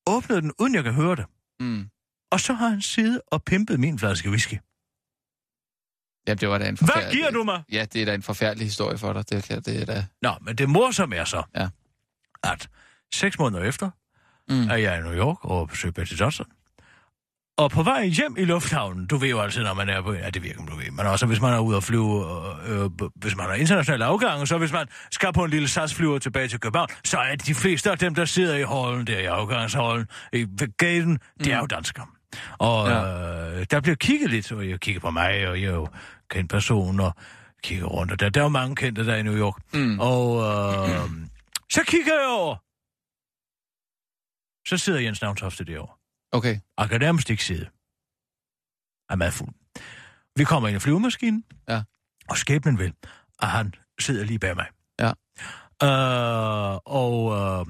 [SPEAKER 6] åbnet den, uden jeg kan høre det.
[SPEAKER 4] Mm.
[SPEAKER 6] Og så har han siddet og pimpet min flaske whisky.
[SPEAKER 4] Ja, det var da en
[SPEAKER 6] Hvad
[SPEAKER 4] forfærdelig...
[SPEAKER 6] giver du mig?
[SPEAKER 4] Ja, det er da en forfærdelig historie for dig. Det, kan, det er da...
[SPEAKER 6] Nå, men det morsomme er så,
[SPEAKER 4] Ja.
[SPEAKER 6] at seks måneder efter
[SPEAKER 4] Mm.
[SPEAKER 6] er jeg i New York og besøger Betty Johnson. Og på vej hjem i lufthavnen, du ved jo altid, når man er på... Ja, det virker, du ved. Men også hvis man er ude og flyve, øh, øh, hvis man har internationale afgange, så hvis man skal på en lille SAS-flyver tilbage til København, så er de fleste af dem, der sidder i hallen der, i afgangshallen, i gaten, det er jo danskere. Og
[SPEAKER 4] Ja.
[SPEAKER 6] øh, der bliver kigget lidt, og jeg kigger på mig, og jeg er jo kendt person, og kigger rundt, og der, der er jo mange kendte der i New York.
[SPEAKER 4] Mm.
[SPEAKER 6] Og øh, så kigger jeg over. Så sidder Jens Navntofte derovre.
[SPEAKER 4] Okay.
[SPEAKER 6] Og kan nærmest ikke sidde. Er meget fuld. Vi kommer ind i flyvemaskinen.
[SPEAKER 4] Ja.
[SPEAKER 6] Og skæbnen vil, at han sidder lige bag mig.
[SPEAKER 4] Ja.
[SPEAKER 6] Øh, og øh,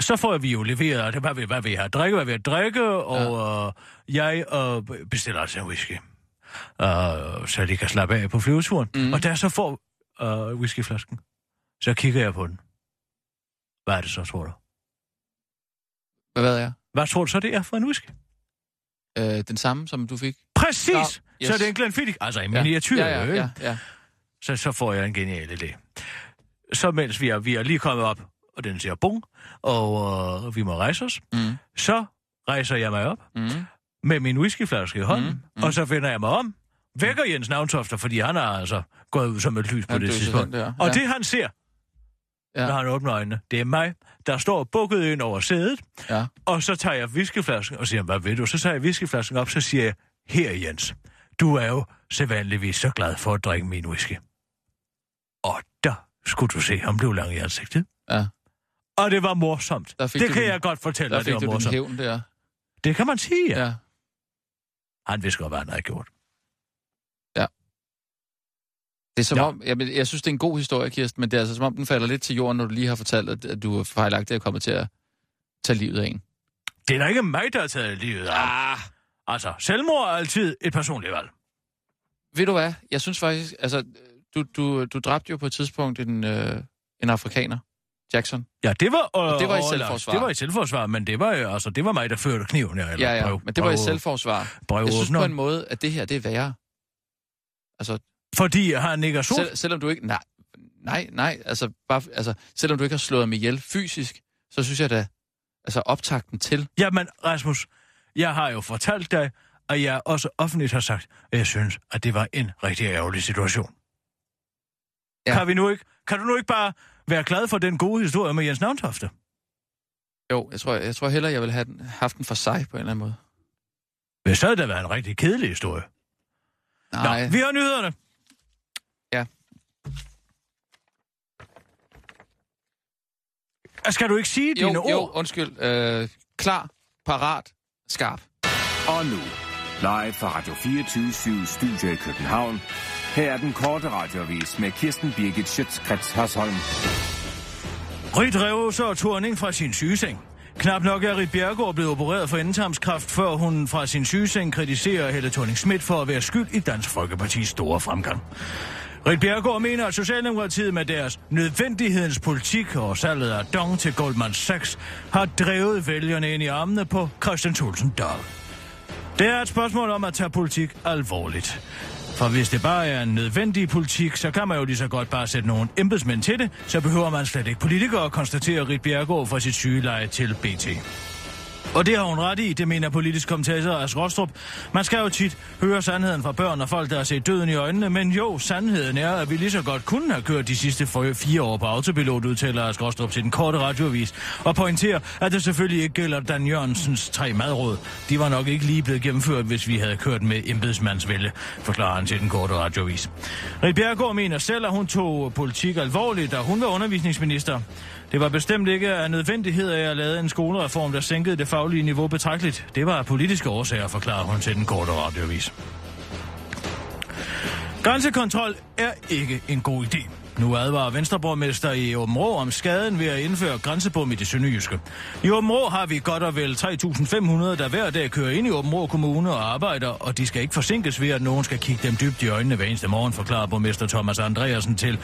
[SPEAKER 6] så får vi jo leveret, det, hvad, vi, hvad vi har drikke, hvad vi har drikke, og øh, jeg øh, bestiller altså en whisky. Øh, så de kan slappe af på flyveturen. Mm. Og da jeg så får øh, whiskyflasken, så kigger jeg på den. Hvad er det så, tror du?
[SPEAKER 4] Hvad ved jeg?
[SPEAKER 6] Hvad tror du så, det er for en whisky?
[SPEAKER 4] Øh, den samme, som du fik?
[SPEAKER 6] Præcis!
[SPEAKER 4] Nå,
[SPEAKER 6] Yes. Så er det en Glenfiddich. Altså i
[SPEAKER 4] Ja.
[SPEAKER 6] miniatyr,
[SPEAKER 4] ja, ja,
[SPEAKER 6] ikke?
[SPEAKER 4] ja, ja.
[SPEAKER 6] Så, så får jeg en genial idé. Så mens vi er, vi er lige kommet op, og den siger bung, og øh, vi må rejse os,
[SPEAKER 4] Mm.
[SPEAKER 6] så rejser jeg mig op
[SPEAKER 4] Mm.
[SPEAKER 6] med min whiskyflaske i hånden,
[SPEAKER 4] Mm,
[SPEAKER 6] mm, og så vender jeg mig om, vækker Jens Navntofter, fordi han er altså gået ud som et lys på
[SPEAKER 4] Han
[SPEAKER 6] det tidspunkt.
[SPEAKER 4] der,
[SPEAKER 6] Og
[SPEAKER 4] ja.
[SPEAKER 6] det han ser,
[SPEAKER 4] Ja.
[SPEAKER 6] ja. når han åbner øjnene, det er mig, der står bukket ind over sædet,
[SPEAKER 4] Ja.
[SPEAKER 6] og så tager jeg whiskyflasken og siger, hvad ved du? Så tager jeg whiskyflasken op, så siger jeg, her Jens, du er jo sædvanligvis så glad for at drikke min whisky. Og der skulle du se, han blev lang i ansigtet.
[SPEAKER 4] Ja.
[SPEAKER 6] Og det var morsomt.
[SPEAKER 4] Der
[SPEAKER 6] Det
[SPEAKER 4] du
[SPEAKER 6] kan
[SPEAKER 4] din-
[SPEAKER 6] jeg godt fortælle
[SPEAKER 4] Der
[SPEAKER 6] dig, det
[SPEAKER 4] fik
[SPEAKER 6] var
[SPEAKER 4] du din
[SPEAKER 6] morsomt.
[SPEAKER 4] hævn der.
[SPEAKER 6] Det kan man sige, ja.
[SPEAKER 4] Ja.
[SPEAKER 6] Han vidste godt, hvad han havde gjort.
[SPEAKER 4] Det er som
[SPEAKER 6] Ja.
[SPEAKER 4] ja. om, jeg, jeg synes, det er en god historie, Kirsten, men det er altså som om, den falder lidt til jorden, når du lige har fortalt, at, du er fejlagtig at komme til at tage livet af en.
[SPEAKER 6] Det er da ikke mig, der har taget livet af.
[SPEAKER 4] Ah.
[SPEAKER 6] Altså, selvmord er altid et personligt valg.
[SPEAKER 4] Ved du hvad? Jeg synes faktisk, altså, du, du, du dræbte jo på et tidspunkt en, øh, en afrikaner, Jackson.
[SPEAKER 6] Ja, det var... Øh,
[SPEAKER 4] Og det var i selvforsvar.
[SPEAKER 6] Det var i selvforsvar, men det var, jo- altså, det var mig, der førte kniven. Ja, eller
[SPEAKER 4] Ja, ja,
[SPEAKER 6] brev,
[SPEAKER 4] men det var i
[SPEAKER 6] brev-
[SPEAKER 4] selvforsvar.
[SPEAKER 6] brev-
[SPEAKER 4] Jeg synes på en måde, at det her, det er værre. Altså,
[SPEAKER 6] Fordi han ikke er sort.
[SPEAKER 4] Sel, selvom du ikke... Nej, nej, nej. Altså, bare, altså, selvom du ikke har slået ham ihjel fysisk, så synes jeg da... Altså, optakten til...
[SPEAKER 6] Jamen, Rasmus, jeg har jo fortalt dig, at jeg også offentligt har sagt, at jeg synes, at det var en rigtig ærgerlig situation. Ja. Kan, vi nu ikke, kan du nu ikke bare være glad for den gode historie med Jens Navntofte?
[SPEAKER 4] Jo, jeg tror, jeg tror hellere, jeg vil have den, haft den for sig på en eller anden måde.
[SPEAKER 6] Hvis så havde det været en rigtig kedelig historie.
[SPEAKER 4] Nej,
[SPEAKER 6] Nå, vi har nyhederne.
[SPEAKER 4] Ja.
[SPEAKER 6] Skal du ikke sige
[SPEAKER 4] jo,
[SPEAKER 6] dine
[SPEAKER 4] jo,
[SPEAKER 6] ord?
[SPEAKER 4] undskyld. Øh, klar, parat, skarp.
[SPEAKER 7] Og nu, live fra Radio 24 Studio i København. Her er den korte radiovis med Kirsten Birgit Schøtzgrads Hasholm.
[SPEAKER 6] Rit rev så turning fra sin sygeseng. Knap nok er Rit Bjergård blevet opereret for endetarmskræft, før hun fra sin sygeseng kritiserer Helle thorning Schmidt for at være skyld i Dansk Folkepartis store fremgang. Rit Bjergård mener, at Socialdemokratiet med deres nødvendighedens politik og salget af dong til Goldman Sachs har drevet vælgerne ind i armene på Christian Thulsen Dahl. Det er et spørgsmål om at tage politik alvorligt. For hvis det bare er en nødvendig politik, så kan man jo lige så godt bare sætte nogle embedsmænd til det, så behøver man slet ikke politikere, konstaterer Rit Bjergård fra sit sygeleje til BT. Og det har hun ret i, det mener politisk kommentator As Rostrup. Man skal jo tit høre sandheden fra børn og folk, der har set døden i øjnene, men jo, sandheden er, at vi lige så godt kunne have kørt de sidste fire år på autopilot, udtaler As Rostrup til den korte radioavis, og pointerer, at det selvfølgelig ikke gælder Dan Jørgensens tre madråd. De var nok ikke lige blevet gennemført, hvis vi havde kørt med embedsmandsvælde, forklarer han til den korte radioavis. Rit Bjergård mener selv, at hun tog politik alvorligt, da hun var undervisningsminister. Det var bestemt ikke af nødvendighed af at lave en skolereform, der sænkede det faglige niveau betragteligt. Det var af politiske årsager, forklarer hun til den korte radiovis. Grænsekontrol er ikke en god idé. Nu advarer Venstreborgmester i Åben Rå om skaden ved at indføre grænsebom i det sønderjyske. I Åben Rå har vi godt og vel 3.500, der hver dag kører ind i Åben Rå Kommune og arbejder, og de skal ikke forsinkes ved, at nogen skal kigge dem dybt i øjnene hver eneste morgen, forklarer borgmester Thomas Andreasen til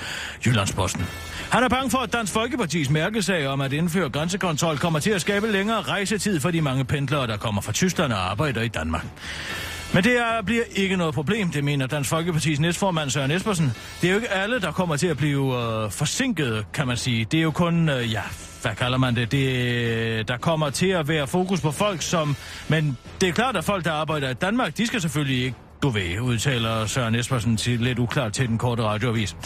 [SPEAKER 6] Jyllandsposten. Han er bange for, at Dansk Folkepartis mærkesag om at indføre grænsekontrol kommer til at skabe længere rejsetid for de mange pendlere, der kommer fra Tyskland og arbejder i Danmark. Men det er, bliver ikke noget problem, det mener Dansk Folkepartis næstformand Søren Espersen. Det er jo ikke alle, der kommer til at blive øh, forsinket, kan man sige. Det er jo kun, øh, ja, hvad kalder man det? det? Der kommer til at være fokus på folk, som... Men det er klart, at folk, der arbejder i Danmark, de skal selvfølgelig ikke du ved, udtaler Søren Espersen til lidt uklart til den korte radioavis.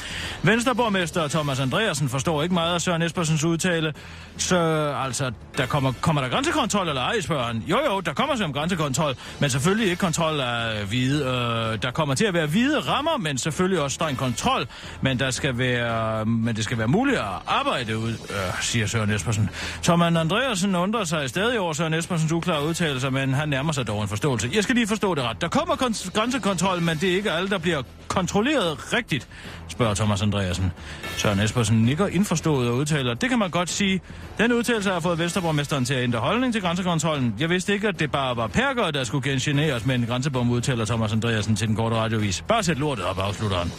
[SPEAKER 6] Venstreborgmester Thomas Andreasen forstår ikke meget af Søren Espersens udtale, så altså, der kommer, kommer der grænsekontrol eller ej, spørger han. Jo jo, der kommer som grænsekontrol, men selvfølgelig ikke kontrol af hvide. Øh, der kommer til at være hvide rammer, men selvfølgelig også streng kontrol, men der skal være, men det skal være muligt at arbejde ud, øh, siger Søren Espersen. Thomas Andreasen undrer sig stadig over Søren Espersens uklare udtalelser, men han nærmer sig dog en forståelse. Jeg skal lige forstå det ret. Der kommer kon- grænsekontrol, men det er ikke alle, der bliver kontrolleret rigtigt, spørger Thomas Andreasen. Søren Espersen nikker indforstået og udtaler, det kan man godt sige. Den udtalelse har fået Vesterborgmesteren til at ændre holdning til grænsekontrollen. Jeg vidste ikke, at det bare var perker, der skulle gengeneres med en grænsebom, udtaler Thomas Andreasen til den korte radiovis. Bare sæt lortet op, afslutter han.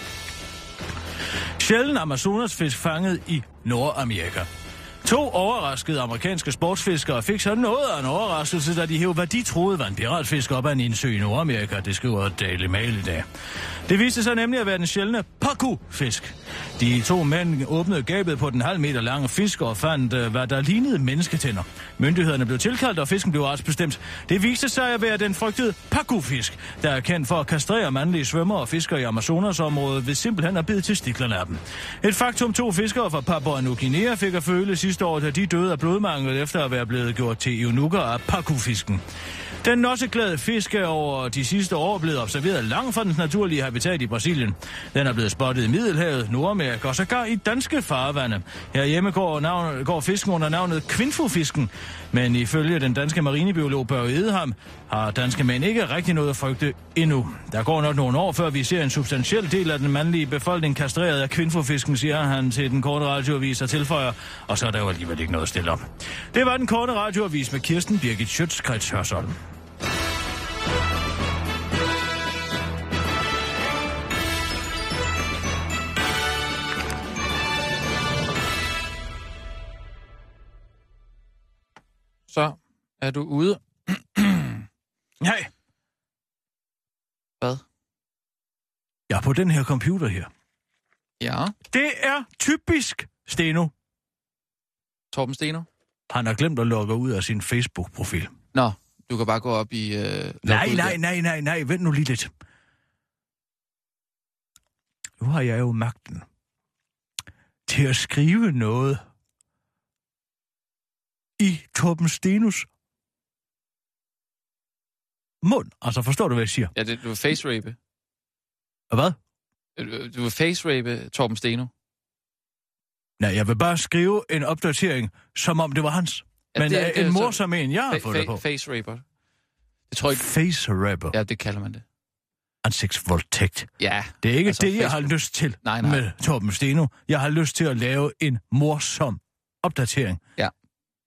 [SPEAKER 6] Sjælden Amazonasfisk fanget i Nordamerika. To overraskede amerikanske sportsfiskere fik så noget af en overraskelse, da de hævde, hvad de troede var en piratfisk op ad en indsø i Nordamerika. Det skriver Daily Mail i dag. Det viste sig nemlig at være den sjældne paku-fisk. De to mænd åbnede gabet på den halv meter lange fisk og fandt, øh, hvad der lignede mennesketænder. Myndighederne blev tilkaldt, og fisken blev artsbestemt. Det viste sig at være den frygtede paku-fisk, der er kendt for at kastrere mandlige svømmer og fiskere i Amazonasområdet ved simpelthen at bide til stiklerne af dem. Et faktum to fiskere fra Papua New Guinea fik at føle sidste år, da de døde af blodmangel efter at være blevet gjort til eunukker af pakufisken. Den nosseglade fisk er over de sidste år blevet observeret langt fra dens naturlige habitat i Brasilien. Den er blevet spottet i Middelhavet, Nordamerika og sågar i danske farvande. Herhjemme går, navn, går fisken under navnet kvinfofisken, men ifølge den danske marinebiolog Børge Edeham har danske mænd ikke rigtig noget at frygte endnu. Der går nok nogle år, før vi ser en substantiel del af den mandlige befolkning kastreret af kvinfofisken, siger han til den korte radioavis og tilføjer, og så er der jo alligevel ikke noget at stille op. Det var den korte radioavis med Kirsten Birgit Schøtz, Hørsholm.
[SPEAKER 4] Så er du ude. (clears throat)
[SPEAKER 6] Nej,
[SPEAKER 4] Hvad?
[SPEAKER 6] jeg er på den her computer her.
[SPEAKER 4] Ja,
[SPEAKER 6] Det er typisk Steno.
[SPEAKER 4] Torben Steno.
[SPEAKER 6] Han har glemt at logge ud af sin Facebook-profil.
[SPEAKER 4] Nå, du kan bare gå op i... Øh,
[SPEAKER 6] Nej, nej, nej, nej, nej, vent nu lige lidt. Nu har jeg jo magten til at skrive noget i Torben Stenus mund. Altså, forstår du, hvad jeg siger?
[SPEAKER 4] Ja, det, du vil face-rape.
[SPEAKER 6] Hvad?
[SPEAKER 4] Øh, Du vil face-rape Torben Steno.
[SPEAKER 6] Nej, jeg vil bare skrive en opdatering, som om det var hans.
[SPEAKER 4] Ja,
[SPEAKER 6] Men
[SPEAKER 4] det
[SPEAKER 6] en morsom en, jeg har fået det
[SPEAKER 4] fa-
[SPEAKER 6] på.
[SPEAKER 4] face-raper. Det tror jeg ikke...
[SPEAKER 6] Face rapper.
[SPEAKER 4] Ja, det kalder man det.
[SPEAKER 6] Ansigtsvoldtægt.
[SPEAKER 4] Ja.
[SPEAKER 6] Det er ikke
[SPEAKER 4] Altså,
[SPEAKER 6] det, jeg har
[SPEAKER 4] Facebook.
[SPEAKER 6] lyst til
[SPEAKER 4] Nej, nej.
[SPEAKER 6] med Torben Steno. Jeg har lyst til at lave en morsom opdatering
[SPEAKER 4] Ja.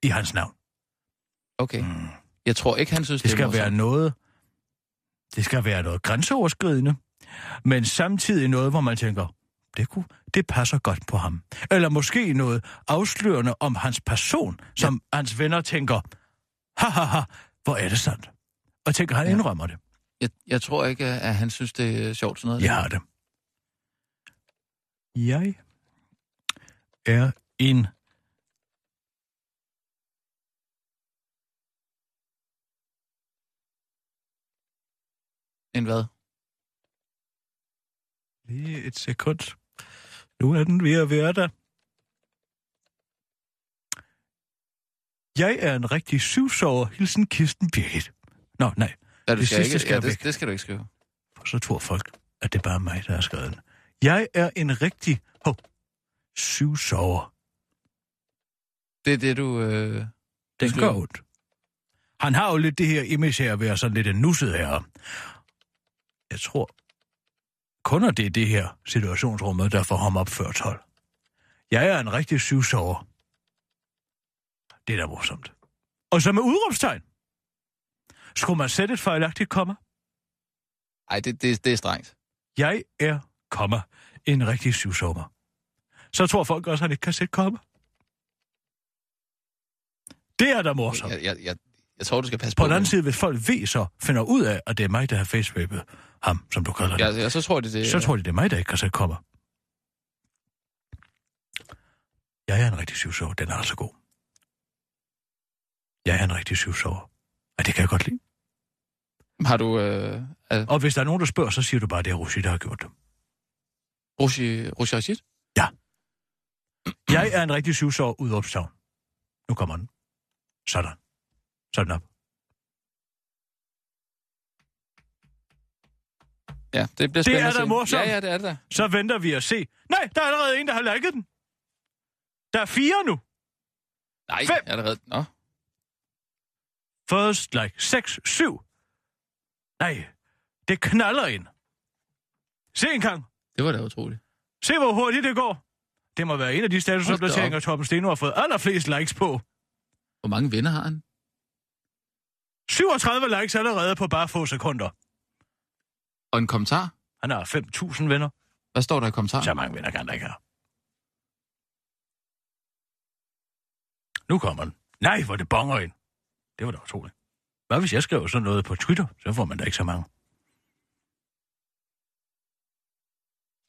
[SPEAKER 6] i hans navn.
[SPEAKER 4] Okay. Jeg tror ikke, han synes,
[SPEAKER 6] Det
[SPEAKER 4] det,
[SPEAKER 6] skal være noget... Det skal være noget grænseoverskridende, men samtidig noget, hvor man tænker, det, kunne, det passer godt på ham. Eller måske noget afslørende om hans person, som ja. hans venner tænker, ha, ha, ha, hvor er det sandt? Og tænker, han
[SPEAKER 4] Ja.
[SPEAKER 6] indrømmer det.
[SPEAKER 4] Jeg, jeg tror ikke, at han synes, det er sjovt sådan noget.
[SPEAKER 6] Jeg har det. Jeg er en
[SPEAKER 4] En hvad?
[SPEAKER 6] Lige et sekund. Nu er den ved at være der. Jeg er en rigtig syvsover. Hilsen Kirsten Birgit. Nå, nej.
[SPEAKER 4] Ja,
[SPEAKER 6] Det
[SPEAKER 4] skal
[SPEAKER 6] sidste
[SPEAKER 4] ikke,
[SPEAKER 6] skal
[SPEAKER 4] ja,
[SPEAKER 6] væk.
[SPEAKER 4] det, det skal du ikke skrive.
[SPEAKER 6] For så tror folk, at det er bare mig, der har skrevet den. Jeg er en rigtig hov, syvsover.
[SPEAKER 4] Det er det, du... Øh...
[SPEAKER 6] Den gør ondt. Han har jo lidt det her image her at være sådan lidt en nusset her. Jeg tror kun, at det er det her situationsrummet, der får ham opført hold. Jeg er en rigtig syvsover. Det er da morsomt. Og så med udråbstegn. Skulle man sætte et fejlagtigt komma?
[SPEAKER 4] Ej, det, det, det er strengt.
[SPEAKER 6] Jeg er, komma, en rigtig syvsover. Så tror folk også, at han ikke kan sætte komma. Det er da morsomt.
[SPEAKER 4] Jeg, jeg, jeg, jeg tror, du skal passe
[SPEAKER 6] På
[SPEAKER 4] på.
[SPEAKER 6] den anden side, hvis folk ved så, finder ud af, at det er mig, der har facerapet ham, som du kalder det,
[SPEAKER 4] Ja, ja, så tror jeg, det,
[SPEAKER 6] så tror de, det er mig, der ikke kan sætte komma. Jeg er en rigtig syvsover. Den er altså god. Jeg er en rigtig syvsover. Og det kan jeg godt lide.
[SPEAKER 4] Har du... Øh, øh,
[SPEAKER 6] Og hvis der er nogen, der spørger, så siger du bare, at det er Rushi, der har gjort det.
[SPEAKER 4] Roshi, Roshi Rashid?
[SPEAKER 6] Jeg er en rigtig syvsover udråbstavn. Nu kommer den. Sådan. Sådan op.
[SPEAKER 4] Ja, det bliver
[SPEAKER 6] Det
[SPEAKER 4] spændende
[SPEAKER 6] er
[SPEAKER 4] at
[SPEAKER 6] da morsomt.
[SPEAKER 4] Ja, ja, det er det da.
[SPEAKER 6] Så venter vi at se. Nej, der er allerede en, der har liket den. Der er fire nu.
[SPEAKER 4] Nej,
[SPEAKER 6] Fem.
[SPEAKER 4] allerede... Nå.
[SPEAKER 6] First like 6, 7. Nej, det knaller ind. Se en gang.
[SPEAKER 4] Det var da utroligt.
[SPEAKER 6] Se, hvor hurtigt det går. Det må være en af de statusopdateringer, Torben Steno har fået allerflest likes på.
[SPEAKER 4] Hvor mange venner har han?
[SPEAKER 6] 37 likes allerede på bare få sekunder.
[SPEAKER 4] Og en kommentar?
[SPEAKER 6] Han har 5.000 venner.
[SPEAKER 4] Hvad står der i kommentaren?
[SPEAKER 6] Så mange venner kan da ikke have. Nu kommer den. Nej, hvor det bonger ind. Det var da utroligt. Hvad hvis jeg skriver sådan noget på Twitter? Så får man da ikke så mange.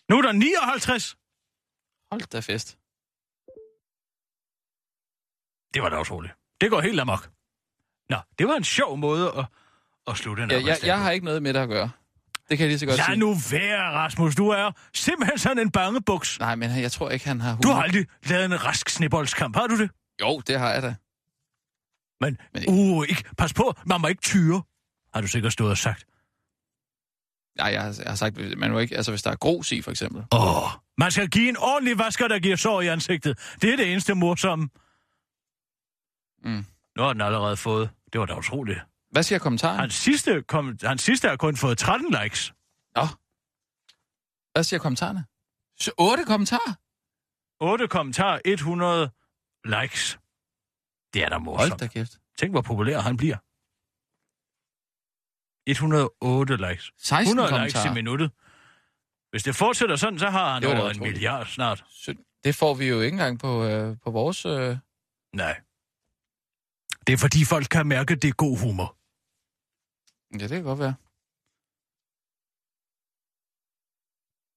[SPEAKER 6] Nu er der 59.
[SPEAKER 4] Hold da fest.
[SPEAKER 6] Det var da utroligt. Det går helt amok. Nå, det var en sjov måde at, at slutte den
[SPEAKER 4] Ja, jeg, jeg har ikke noget med det at gøre. Det kan jeg lige så godt
[SPEAKER 6] Lad
[SPEAKER 4] sige.
[SPEAKER 6] nu være, Rasmus. Du er simpelthen sådan en bangebuks.
[SPEAKER 4] Nej, men jeg tror ikke, han har
[SPEAKER 6] Du
[SPEAKER 4] humor.
[SPEAKER 6] har aldrig lavet en rask sneboldskamp, har du det?
[SPEAKER 4] Jo, det har jeg da.
[SPEAKER 6] Men,
[SPEAKER 4] Men-
[SPEAKER 6] uh, ikke, pas på, man må ikke tyre. har du sikkert stået og sagt.
[SPEAKER 4] Nej, jeg, har- jeg har sagt, man må ikke, altså hvis der er grus i, for eksempel.
[SPEAKER 6] Åh, man skal give en ordentlig vasker, der giver sår i ansigtet. Det er det eneste morsomme.
[SPEAKER 4] Mm.
[SPEAKER 6] Nu har den allerede fået. Det var da utroligt.
[SPEAKER 4] Hvad siger kommentaren?
[SPEAKER 6] Hans sidste, kom, hans sidste har kun fået 13 likes.
[SPEAKER 4] Nå. Hvad siger kommentarerne? Så 8 kommentarer?
[SPEAKER 6] 8 kommentarer, 100 likes. Det er da
[SPEAKER 4] Hold
[SPEAKER 6] morsomt.
[SPEAKER 4] da kæft.
[SPEAKER 6] Tænk, hvor populær han bliver. 108 likes.
[SPEAKER 4] 16
[SPEAKER 6] 100 likes i minuttet. Hvis det fortsætter sådan, så har han
[SPEAKER 4] da
[SPEAKER 6] over en
[SPEAKER 4] utroligt.
[SPEAKER 6] milliard snart.
[SPEAKER 4] Det får vi jo ikke engang på, øh, på vores... Øh...
[SPEAKER 6] Nej. Det er fordi folk kan mærke, at det er god humor.
[SPEAKER 4] Ja, det kan godt være.